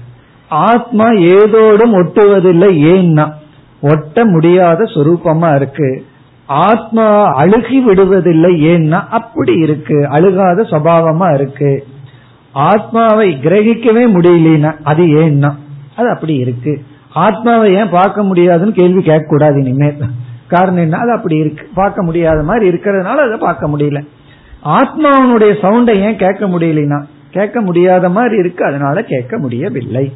ஆத்மா ஏதோடும் ஒட்டுவதில்லை. ஏன்னா ஒட்ட முடியாத சொரூபமா இருக்கு. ஆத்மா அழுகி விடுவதில்லை. ஏன்னா அப்படி இருக்கு. அழுகாத சுவாவமா இருக்கு. ஆத்மாவை கிரகிக்கவே முடியலனா அது ஏன்னா அது அப்படி இருக்கு. ஆத்மாவை ஏன் பார்க்க முடியாதுன்னு கேள்வி கேட்க கூடாது இனிமேல். காரணம் என்ன? அது அப்படி இருக்கு. பார்க்க முடியாத மாதிரி இருக்கிறதுனால அதை பார்க்க முடியல. ஆத்மாவனுடைய சவுண்டை ஏன் கேட்க முடியலனா கேட்க முடியாத மாதிரி இருக்கு அதனால கேட்க முடியவில்லை.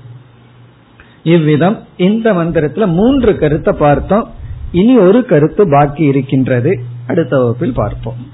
இவ்விதம் இந்த மந்திரத்துல மூன்று கருத்தை பார்த்தோம். இனி ஒரு கருத்து பாக்கி இருக்கின்றது. அடுத்த வகுப்பில் பார்ப்போம்.